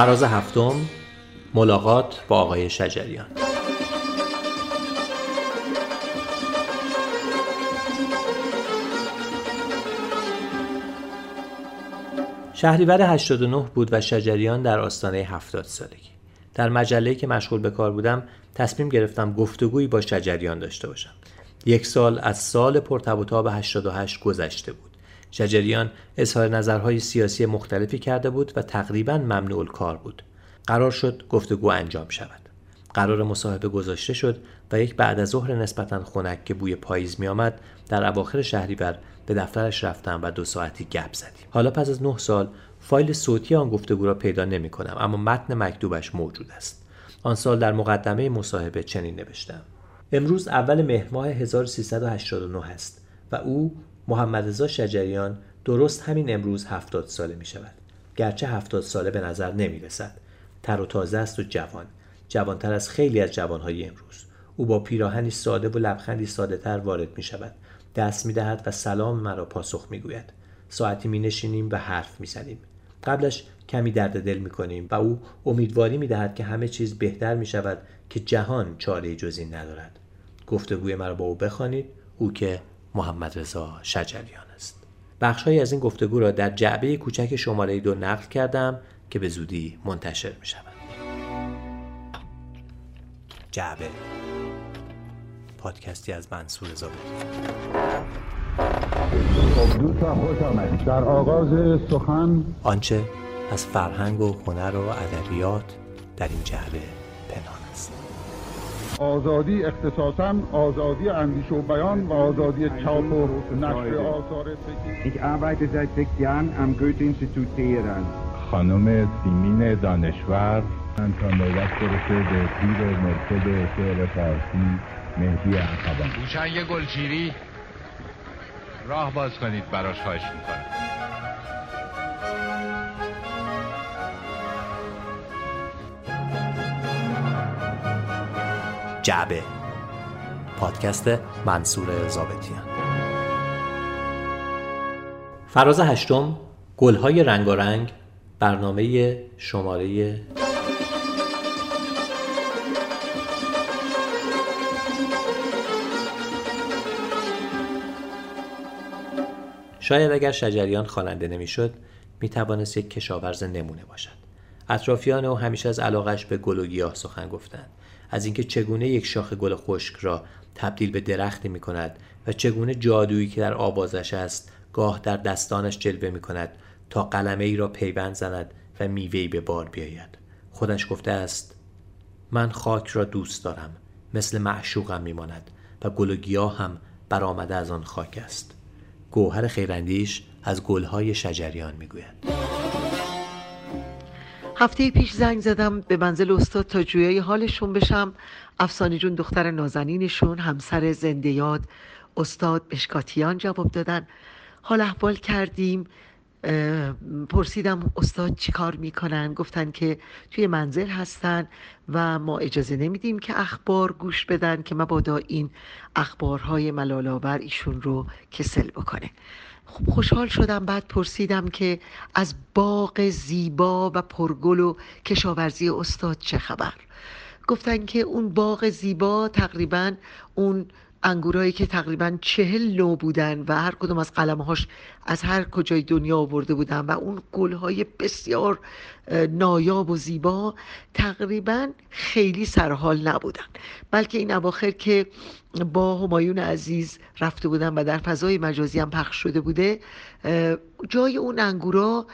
فراز هفتم ملاقات با آقای شجریان. شهریور 89 بود و شجریان در آستانه 70 سالگی. در مجله‌ای که مشغول به کار بودم تصمیم گرفتم گفتگویی با شجریان داشته باشم. یک سال از سال پرتب و 88 گذشته بود. شجریان اظهار نظرهای سیاسی مختلفی کرده بود و تقریبا ممنوع کار بود. قرار شد گفتگو انجام شود. قرار مصاحبه گذاشته شد و یک بعد از ظهر نسبتا خنک که بوی پاییز می آمد در اواخر شهریور به دفترش رفتم و دو ساعتی گپ زدیم. حالا پس از نه سال فایل صوتی آن گفتگو را پیدا نمی کنم اما متن مکتوبش موجود است. آن سال در مقدمه مصاحبه چنین نوشتم. امروز اول مهر ماه 1389 است و او محمد رضا شجریان درست همین امروز هفتاد ساله می شود. گرچه هفتاد ساله به نظر نمی رسد. تر و تازه است و جوان. جوانتر از خیلی از جوانهای امروز او با پیراهنی ساده و لبخندی ساده تر وارد می شود دست می دهد و سلام مرا پاسخ می گوید ساعتی می نشینیم و حرف می زنیم قبلش کمی درد دل می کنیم و او امیدواری می دهد که همه چیز بهتر می شود که جهان چاره جز این ندارد گفتگوی مرا با او بخوانید او که محمد رضا شجریان است. بخشهایی از این گفتگو را در جعبه کوچک شماره دو نقل کردم که به زودی منتشر می شود جعبه. پادکستی از منصور زابطی خب دوستان خوش آمدید. در آغاز سخن آنچه از فرهنگ و هنر و ادبیات در این جعبه آزادی اختصاصا آزادی اندیشه و بیان و آزادی چاپ و نشر آثار Ich arbeite seit sechs Jahren am Goethe-Institut Teheran. خانم سیمین دانشور من تا نوبت برسه به پیر مرتد شعر فارسی مهدی عقبان گوشنگ گلچیری راه باز کنید براش خواهش می‌کنم. جعبه. پادکست منصور زابطیان فراز هشتم گلهای رنگارنگ برنامه شماره شاید اگر شجریان خواننده نمی‌شد می توانست یک کشاورز نمونه باشد. اطرافیان او همیشه از علاقش به گل و گیاه سخن گفتند. از اینکه چگونه یک شاخ گل خشک را تبدیل به درختی می کند و چگونه جادویی که در آوازش است گاه در دستانش جلوه می کند تا قلمه ای را پیوند زند و میوهی به بار بیاید. خودش گفته است من خاک را دوست دارم مثل معشوقم میماند و گل و گیاه هم برآمده از آن خاک است. گوهر خیراندیش از گلهای شجریان می‌گوید. هفته پیش زنگ زدم به منزل استاد تا جویای حالشون بشم. افسانه جون دختر نازنینشون همسر زنده یاد استاد بشکاتیان جواب دادن. حال احوال کردیم. پرسیدم استاد چی کار می‌کنن؟ گفتن که توی منزل هستن و ما اجازه نمیدیم که اخبار گوش بدن که مبادا این اخبارهای ملالآور ایشون رو کسل بکنه. خب خوشحال شدم بعد پرسیدم که از باغ زیبا و پرگل و کشاورزی استاد چه خبر؟ گفتن که اون باغ زیبا تقریبا اون انگورایی که تقریبا چهل نو بودن و هر کدوم از قلمهاش از هر کجای دنیا آورده بودن و اون گلهای بسیار نایاب و زیبا تقریبا خیلی سرحال نبودن. بلکه این اواخر که با همایون عزیز رفته بودن و در فضای مجازی هم پخش شده بوده جای اون انگورا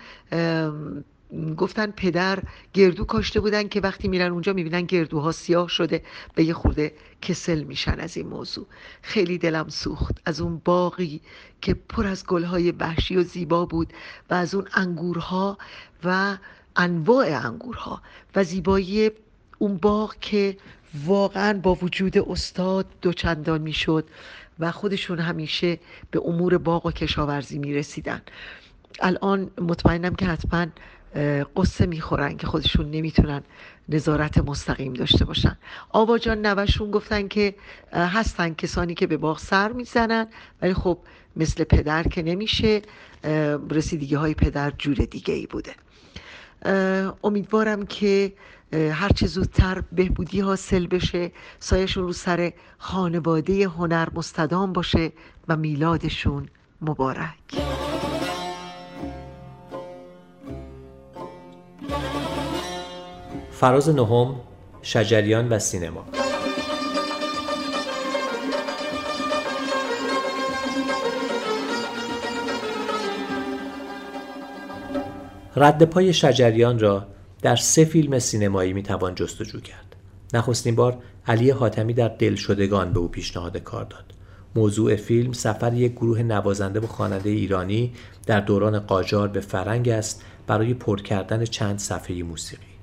گفتن پدر گردو کاشته بودن که وقتی میرن اونجا می‌بینن گردوها سیاه شده به یه خورده کسل میشن از این موضوع. خیلی دلم سوخت از اون باقی که پر از گلهای وحشی و زیبا بود و از اون انگورها و انواع انگورها و زیبایی اون باغ که واقعا با وجود استاد دوچندان می‌شد و خودشون همیشه به امور باغ و کشاورزی می‌رسیدن. الان مطمئنم که حتما قصه می‌خورن که خودشون نمی‌تونن نظارت مستقیم داشته باشن. آبا جان نوشون گفتن که هستن کسانی که به باغ سر می‌زنن ولی خب مثل پدر که نمیشه رسیدگی های پدر جور دیگه ای بوده امیدوارم که هرچه زودتر بهبودی حاصل بشه سایشون رو سر خانواده هنر مستدام باشه و میلادشون مبارک. فراز نهم شجریان و سینما رد پای شجریان را در سه فیلم سینمایی می‌توان جستجو کرد. نخستین بار علی حاتمی در دلشدگان به او پیشنهاد کار داد. موضوع فیلم سفر یک گروه نوازنده و خواننده ایرانی در دوران قاجار به فرنگ است برای پر کردن چند صفحه موسیقی.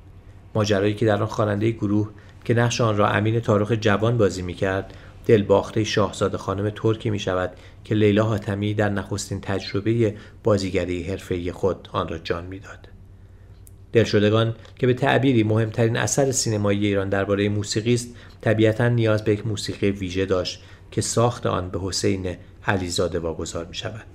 ماجرایی که در آن خواننده گروه که نقش آن را امین تاروخ جوان بازی می‌کرد دلباخته شاهزاده خانم ترکی می شود که لیلا حاتمی در نخستین تجربه بازیگری حرفه‌ای خود آن را جان می‌داد. دلشدگان که به تعبیری مهمترین اثر سینمایی ایران درباره موسیقی است طبیعتا نیاز به یک موسیقی ویژه داشت که ساخت آن به حسین علیزاده واگذار می شود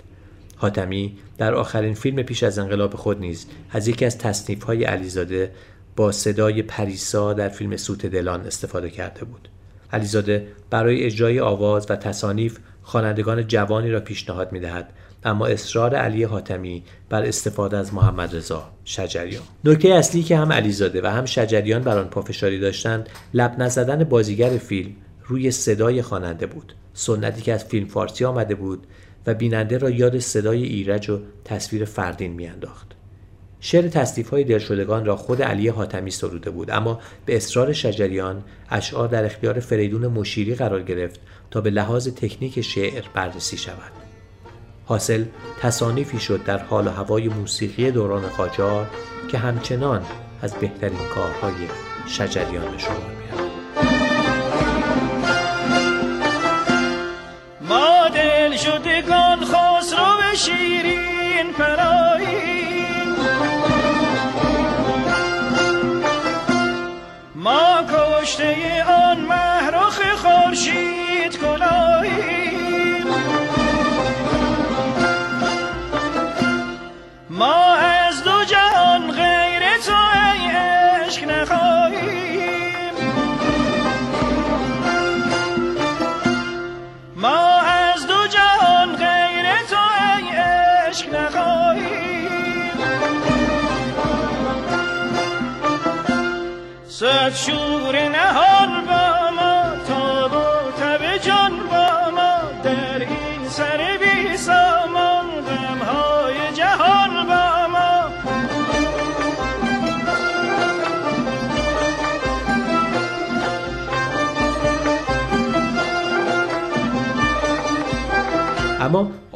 حاتمی در آخرین فیلم پیش از انقلاب خود نیز از یکی از تصنیف های علیزاده با صدای پریسا در فیلم سوت دلان استفاده کرده بود. علیزاده برای اجرای آواز و تصانیف خوانندگان جوانی را پیشنهاد می دهد اما اصرار علی حاتمی بر استفاده از محمد رضا شجریان. نکته اصلی که هم علیزاده و هم شجریان بر آن پافشاری داشتند لب نزدن بازیگر فیلم روی صدای خواننده بود. سنتی که از فیلم فارسی آمده بود و بیننده را یاد صدای ایرج و تصویر فردین میانداخت. شعر تصدیف های دلشدگان را خود علی حاتمی سروده بود اما به اصرار شجریان اشعار در اختیار فریدون مشیری قرار گرفت تا به لحاظ تکنیک شعر بررسی شود. حاصل تصانیفی شد در حال و هوای موسیقی دوران قاجار که همچنان از بهترین کارهای شجریان به شمار می‌رود. ما دل شدگان خسرو شیرین پرایی ما کشته آن محرخ خورشید کلاهی ما از دو جهان غیر تو ای عشق نخواهیم. ما از دو جهان غیر تو ای عشق نخواهیم. صد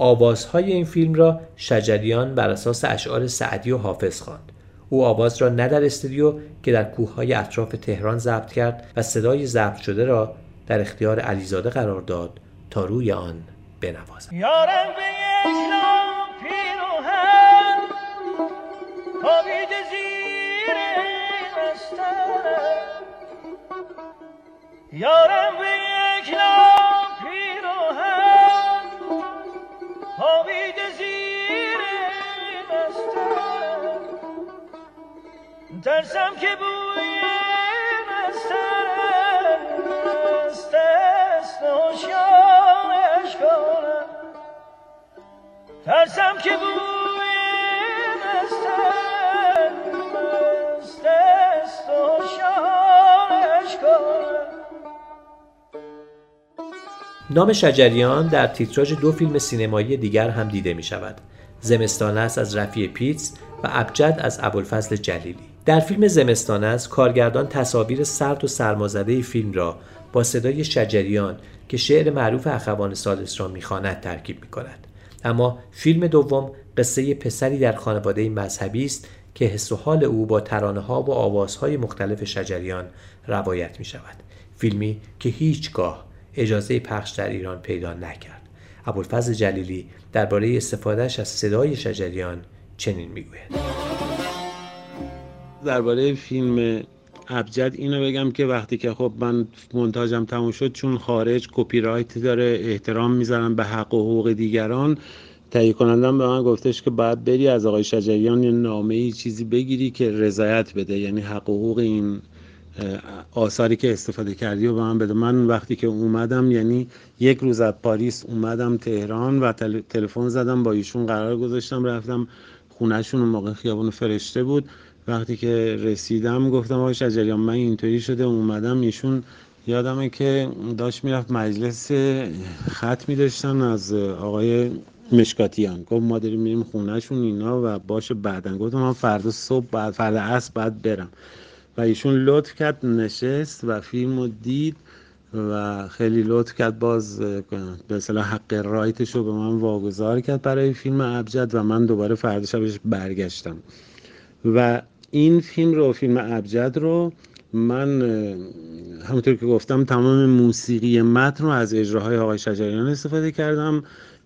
آوازهای این فیلم را شجریان بر اساس اشعار سعدی و حافظ خواند. او آواز را نه در استودیو که در کوههای اطراف تهران ضبط کرد و صدای ضبط شده را در اختیار علیزاده قرار داد تا روی آن بنوازد. یارم به یک نام خوابیده زیر بسترم ترسم که بوی بسترم دست دست هوشیارش کنم. ترسم که بوی بسترم دست دست هوشیارش کنم. نام شجریان در تیتراژ دو فیلم سینمایی دیگر هم دیده می شود. زمستان است از رفیع پیتز و ابجد از ابوالفضل جلیلی. در فیلم زمستان است کارگردان تصاویر سرد و سرمازده فیلم را با صدای شجریان که شعر معروف اخوان سادس را می‌خواند ترکیب می کند. اما فیلم دوم قصه پسری در خانواده مذهبی است که حس و حال او با ترانه ها و آوازهای مختلف شجریان روایت می شود. فیلمی که هیچگاه اجازه پخش در ایران پیدا نکرد. ابوالفضل جلیلی درباره استفادهش از صدای شجریان چنین می‌گوید. درباره فیلم ابجد اینو بگم که وقتی که خب من منتاجم تموم شد چون خارج کپی رایت داره احترام می‌ذارم به حق و حقوق دیگران تهیه کنندم به من گفتش که باید بری از آقای شجریان یه نامه ای چیزی بگیری که رضایت بده یعنی حق و حقوق این آثاری که استفاده کردی و به من بده. من وقتی که اومدم یعنی یک روز از پاریس اومدم تهران و تلفن زدم با ایشون قرار گذاشتم رفتم خونهشون اون موقع خیابون فرشته بود. وقتی که رسیدم گفتم آقای شجریان من اینطوری شده. اومدم ایشون یادمه که داشت می‌رفت مجلس خط می داشتن از آقای مشکاتیان. گفت ما داریم میریم خونهشون اینا و باشه بعدن. گفتم من فردا صبح بعد فردا عصر بعد برم. و ایشون لطف کرد نشست و فیلم رو دید و خیلی لطف کرد باز به اصطلاح حق رایتش رو به من واگذار کرد برای فیلم ابجد و من دوباره فردا شبش برگشتم. و این فیلم رو فیلم ابجد رو من همونطور که گفتم تمام موسیقی متن رو از اجراهای آقای شجریان استفاده کردم.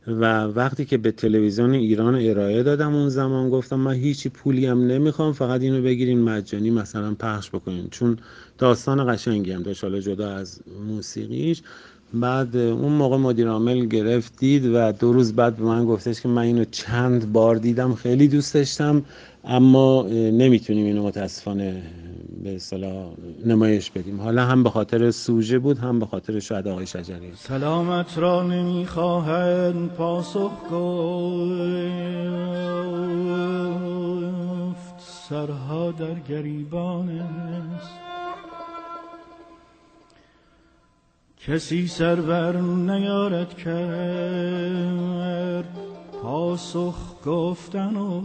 و وقتی که به تلویزیون ایران ارائه دادم اون زمان گفتم من هیچی پولی هم نمی‌خوام فقط اینو بگیرین مجانی مثلا پخش بکنین. چون داستان قشنگی هم داشت حالا جدا از موسیقیش. بعد اون موقع مدیر عامل گرفت دید و دو روز بعد به من گفتش که من اینو چند بار دیدم خیلی دوست داشتم اما نمی‌تونیم اینو متاسفانه به اصطلاح نمایش بدیم. حالا هم به خاطر سوژه بود هم به خاطر شاید آقای شجری سلامت را نمی‌خواهند پاسخ گفت. سرها در گریبان است. کسی سرور نیارد کرد پاسخ گفتن و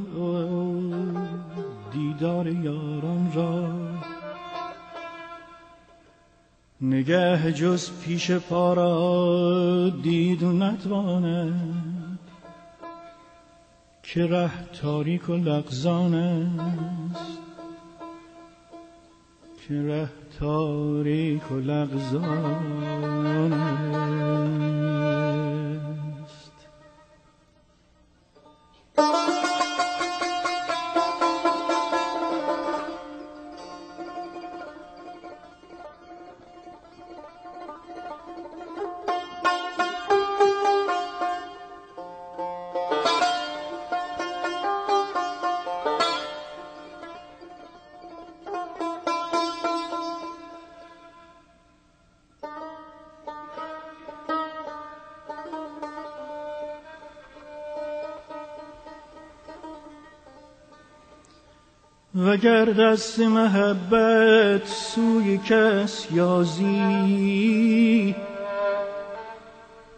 دیدار یاران را. نگه جز پیش پارا دید نتواند که ره تاریک و لغزان است. که ره تاریک و لغزان است. وگر دست محبت سوی کس یازی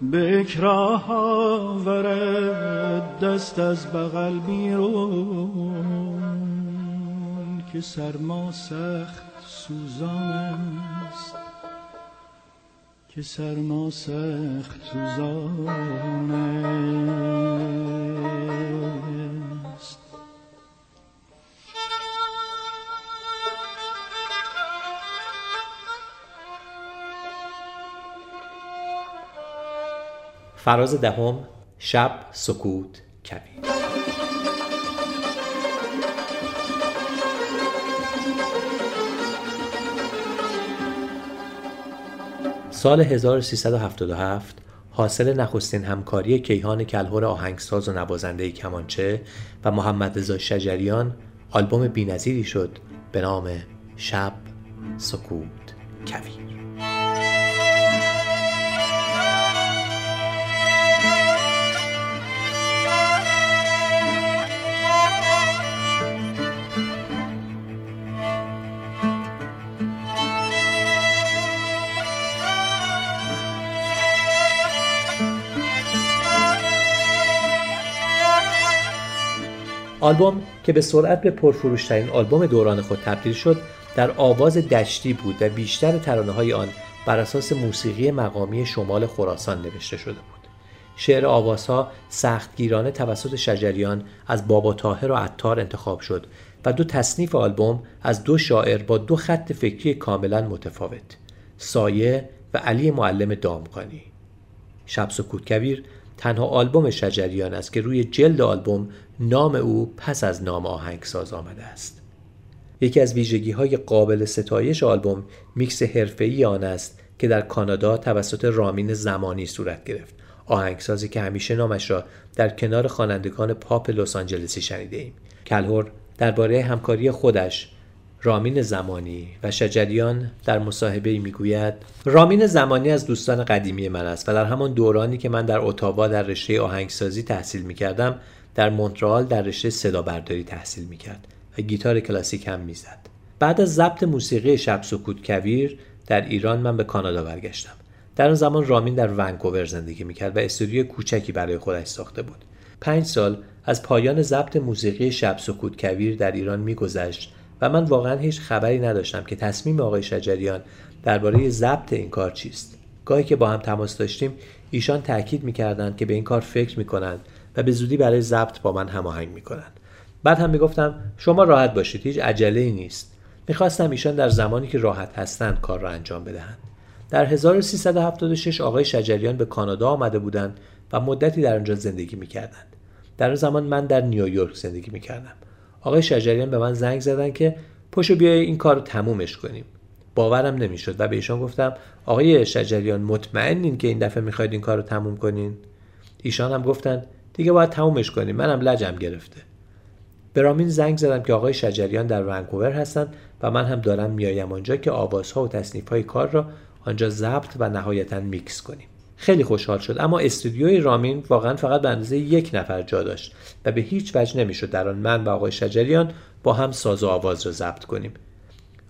به اکراه آورد دست از بغل بیرون که سرما سخت سوزان است. که سرما سخت سوزان است. فراز دهم شب سکوت کویر سال 1377 حاصل نخستین همکاری کیهان کلهور آهنگساز و نوازنده کمانچه و محمد رضا شجریان آلبوم بینظیری شد به نام شب سکوت کویر آلبوم که به سرعت به پرفروشترین آلبوم دوران خود تبدیل شد در آواز دشتی بود و بیشتر ترانه های آن بر اساس موسیقی مقامی شمال خراسان نوشته شده بود. شعر آوازها سختگیرانه توسط شجریان از بابا تاهر و عطار انتخاب شد و دو تصنیف آلبوم از دو شاعر با دو خط فکری کاملا متفاوت سایه و علی معلم دامقانی شب سکوت کویر تنها آلبوم شجریان است که روی جلد آلبوم نام او پس از نام آهنگساز آمده است. یکی از ویژگی های قابل ستایش آلبوم میکس حرفه‌ای آن است که در کانادا توسط رامین زمانی صورت گرفت. آهنگسازی که همیشه نامش را در کنار خوانندگان پاپ لس آنجلسی شنیده ایم. کلهور درباره همکاری خودش رامین زمانی و شجریان در مصاحبه می‌گوید رامین زمانی از دوستان قدیمی من است و در همان دورانی که من در اتاوا در رشته آهنگسازی تحصیل می‌کردم در مونترال در رشته صدا برداری تحصیل می‌کرد و گیتار کلاسیک هم می‌زد. بعد از ضبط موسیقی شب سکوت کویر در ایران من به کانادا برگشتم. در آن زمان رامین در ونکوور زندگی می‌کرد و استودیو کوچکی برای خودش ساخته بود. پنج سال از پایان ضبط موسیقی شب سکوت کویر در ایران میگذشت و من واقعا هیچ خبری نداشتم که تصمیم آقای شجریان درباره ضبط این کار چیست. گاهی که با هم تماس داشتیم ایشان تاکید می‌کردند که به این کار فکر می‌کنند و به زودی برای ضبط با من هماهنگ می‌کنند بعد هم می‌گفتم شما راحت باشید هیچ عجله ای نیست می‌خواستم ایشان در زمانی که راحت هستند کار را انجام بدهند در 1376 آقای شجریان به کانادا آمده بودند و مدتی در آنجا زندگی می‌کردند. در آن زمان من در نیویورک زندگی می‌کردم. آقای شجریان به من زنگ زدن که پشو بیای این کار رو تمومش کنیم. باورم نمی‌شد و به ایشان گفتم آقای شجریان مطمئنین که این دفعه می‌خواید این کار رو تموم کنین؟ ایشان هم گفتند دیگه باید تمومش کنیم. منم لجم گرفته. به رامین زنگ زدم که آقای شجریان در ونکوور هستند و من هم دارم میایم آنجا که آوازها و تصنیفهای کار را آنجا ضبط و نهایتا میکس کنیم. خیلی خوشحال شد. اما استودیوی رامین واقعا فقط به اندازه یک نفر جا داشت و به هیچ وجه نمی‌شد در آن من و آقای شجریان با هم ساز و آواز را ضبط کنیم.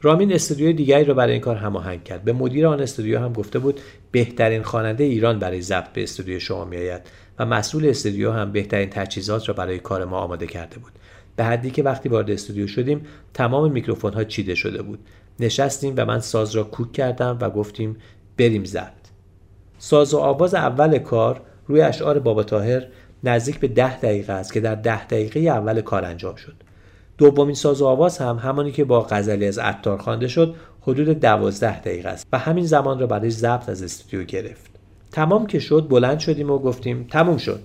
رامین استودیوی دیگری را برای این کار هماهنگ کرد. به مدیر آن استودیو هم گفته بود بهترین خواننده ایران برای ضبط به استودیو شما میآید. و مسئول استودیو هم بهترین تجهیزات را برای کار ما آماده کرده بود. به حدی که وقتی وارد استودیو شدیم تمام میکروفون ها چیده شده بود. نشستیم و من ساز را کوک کردم و گفتیم بریم ضبط ساز و آواز اول کار روی اشعار بابا تاهر نزدیک به ده دقیقه است که در ده دقیقه اول کار انجام شد. دومین ساز و آواز هم همانی که با غزلی از عطار خوانده شد حدود دوازده دقیقه است و همین زمان را برای ضبط از استودیو گرفت. تمام که شد بلند شدیم و گفتیم تموم شد.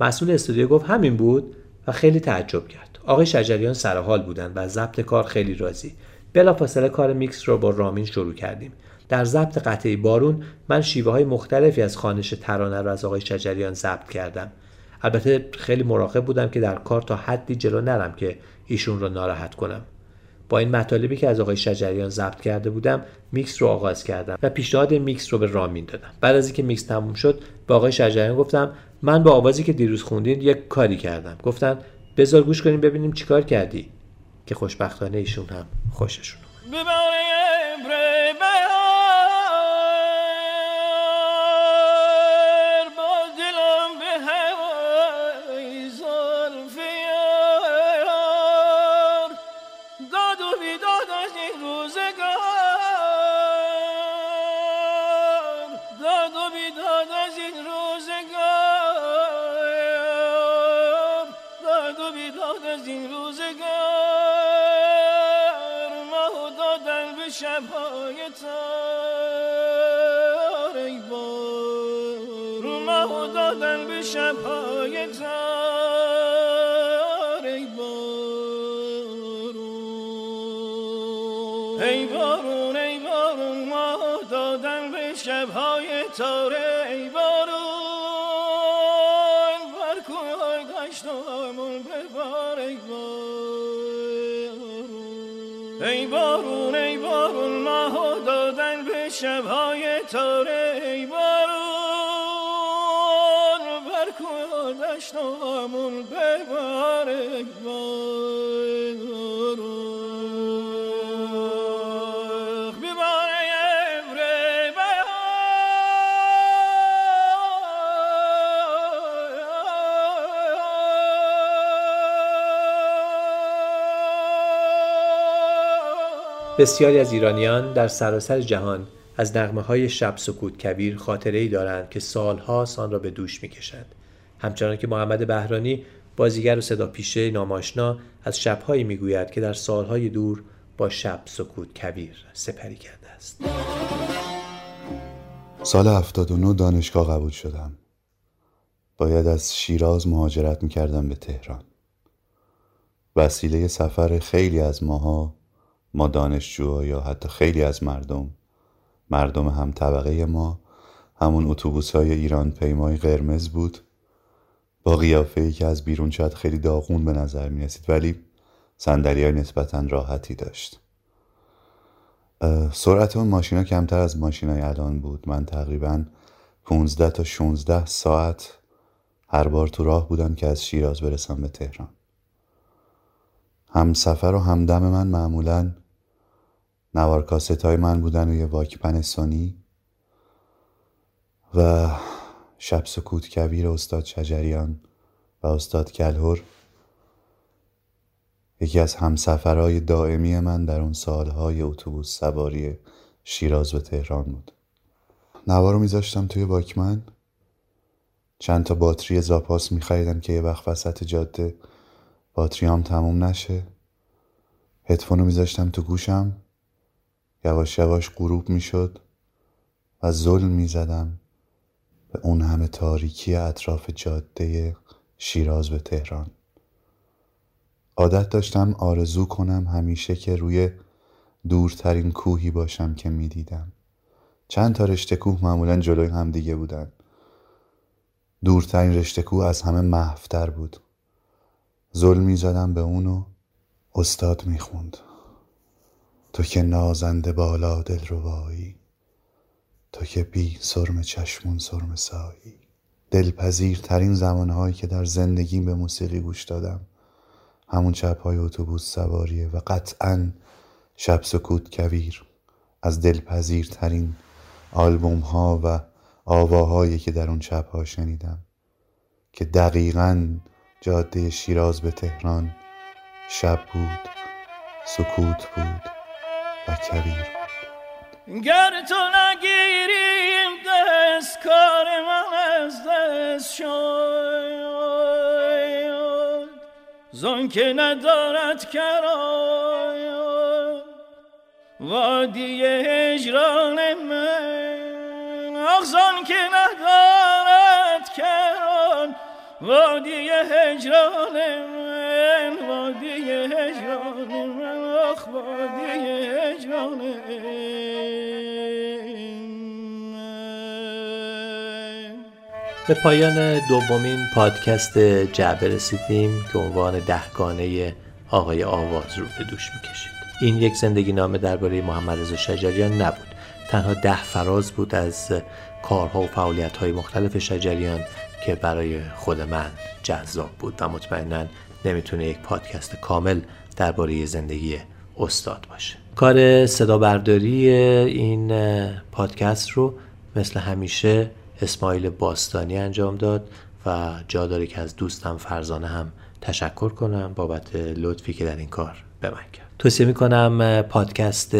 مسئول استودیو گفت همین بود و خیلی تعجب کرد. آقای شجریان سر حال بودند و ضبط کار خیلی راضی. بلافاصله کار میکس را با رامین شروع کردیم. در ضبط قطعه بارون من شیوه های مختلفی از خوانش ترانه را از آقای شجریان ضبط کردم. البته خیلی مراقب بودم که در کار تا حدی جلو نرم که ایشون را ناراحت کنم. با این مطالبی که از آقای شجریان ضبط کرده بودم میکس رو آغاز کردم و پیشنهاد میکس رو به رامین دادم. بعد از اینکه میکس تموم شد به آقای شجریان گفتم من با آوازی که دیروز خوندین یک کاری کردم. گفتن بذار گوش کنیم ببینیم چیکار کردی. که خوشبختانه ایشون هم خوششون ای بسیاری از ایرانیان در سراسر جهان از نغمه های شب سکوت کبیر خاطره ای دارند که سالها آن را به دوش می‌کشند. همچنان که محمد بهرانی بازیگر و صدا پیشه ناماشنا از شبهایی می‌گوید که در سالهای دور با شب سکوت کبیر سپری کرده است. سال 79 دانشگاه قبول شدم. باید از شیراز مهاجرت می‌کردم به تهران. وسیله سفر خیلی از ماها ما دانشجوها یا حتی خیلی از مردم مردم هم طبقه ما همون اتوبوس های ایران پیمای قرمز بود. با قیافه ای که از بیرون شاید خیلی داغون به نظر می رسید ولی سندلی های نسبتا راحتی داشت. سرعت اون ماشینا کمتر از ماشین های الان بود. من تقریبا 15 تا 16 ساعت هر بار تو راه بودم که از شیراز برسم به تهران. هم سفر و همدم من معمولا نوار کاست های من بودن یه واکپن سونی و شب سکوت کبیر استاد شجریان و استاد کلهر. یکی از همسفرهای دائمی من در اون سالهای اتوبوس سواری شیراز به تهران بود. نوار رو میذاشتم توی واکمن. چند تا باتری زاپاس میخریدم که یه وقت وسط جاده باتریام تموم نشه. هدفون رو میذاشتم تو گوشم. یواش یواش غروب می‌شد و ظلم می زدم به اون همه تاریکی اطراف جاده شیراز به تهران. عادت داشتم آرزو کنم همیشه که روی دورترین کوهی باشم که می‌دیدم. چند تا رشته کوه معمولا جلوی هم دیگه بودن. دورترین رشته کوه از همه محفتر بود. ظلمی زدم به اونو استاد می‌خوند. تو که نازنده بالا دل ربایی تو که بی سرم چشمون سرم سایی. دلپذیرترین زمانهایی که در زندگی به موسیقی گوش دادم. همون های اتوبوس سواریه و قطعا شب سکوت کویر. از دلپذیرترین آلبوم ها و آواهایی که در اون شب ها شنیدم. که دقیقا جاده شیراز به تهران شب بود سکوت بود. و بود گر تو نگیریم دست کار من از دست شد. زن که ندارد کرای وادی هجران من. آخ که ندارد کران وادی هجران من وادی هجران من آخ وادی هجران به پایان دومین پادکست جعبه رسیدیم که عنوان دهگانه آقای آواز رو به دوش می‌کشید. این یک زندگی نامه درباره محمد رضا شجریان نبود. تنها ده فراز بود از کارها و فعالیت های مختلف شجریان که برای خود من جذاب بود و مطمئنا نمی‌تونه یک پادکست کامل درباره زندگی استاد باشه. کار صدا برداری این پادکست رو مثل همیشه اسماعیل باستانی انجام داد و جا داره که از دوستم فرزانه هم تشکر کنم بابت لطفی که در این کار به من کرد. توصیه می‌کنم پادکست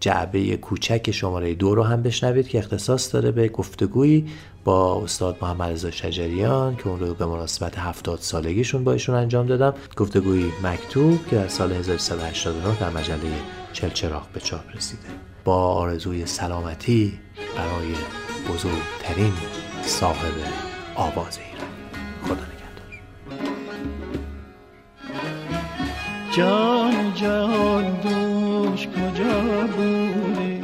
جعبه کوچک شماره دو رو هم بشنوید که اختصاص داره به گفتگویی با استاد محمد رضا شجریان که اون رو به مناسبت هفتاد سالگیشون با ایشون انجام دادم. گفتگویی مکتوب که در سال 1389 در مجله چلچراغ به چاپ رسیده. با آرزوی سلامتی برای بزرگترین صاحب آواز ایران. خدا نگهدار. جان دوش کجا بوده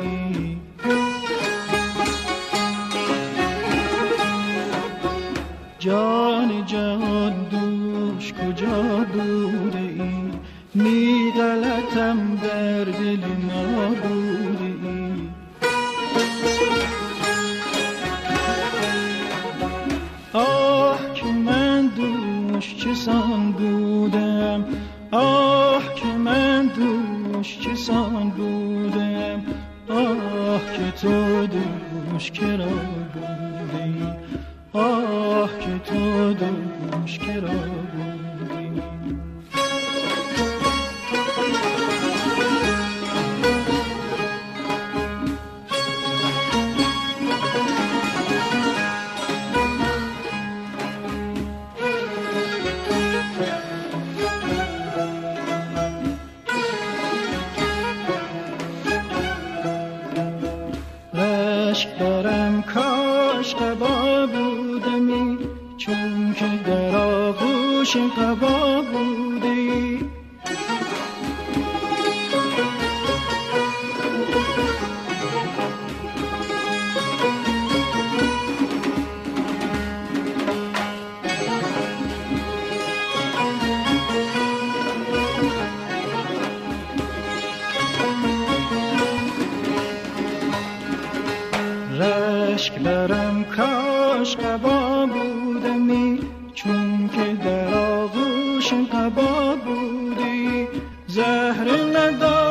جان جان دوش کجا بوده می غلطم در دل ما بوده ای؟ آه که من دوش چسان بودم آه چسان بودم. آه که تو دوش کرا بودی. آه که تو دوش کرا آغوش قبا بودی زهر ندارم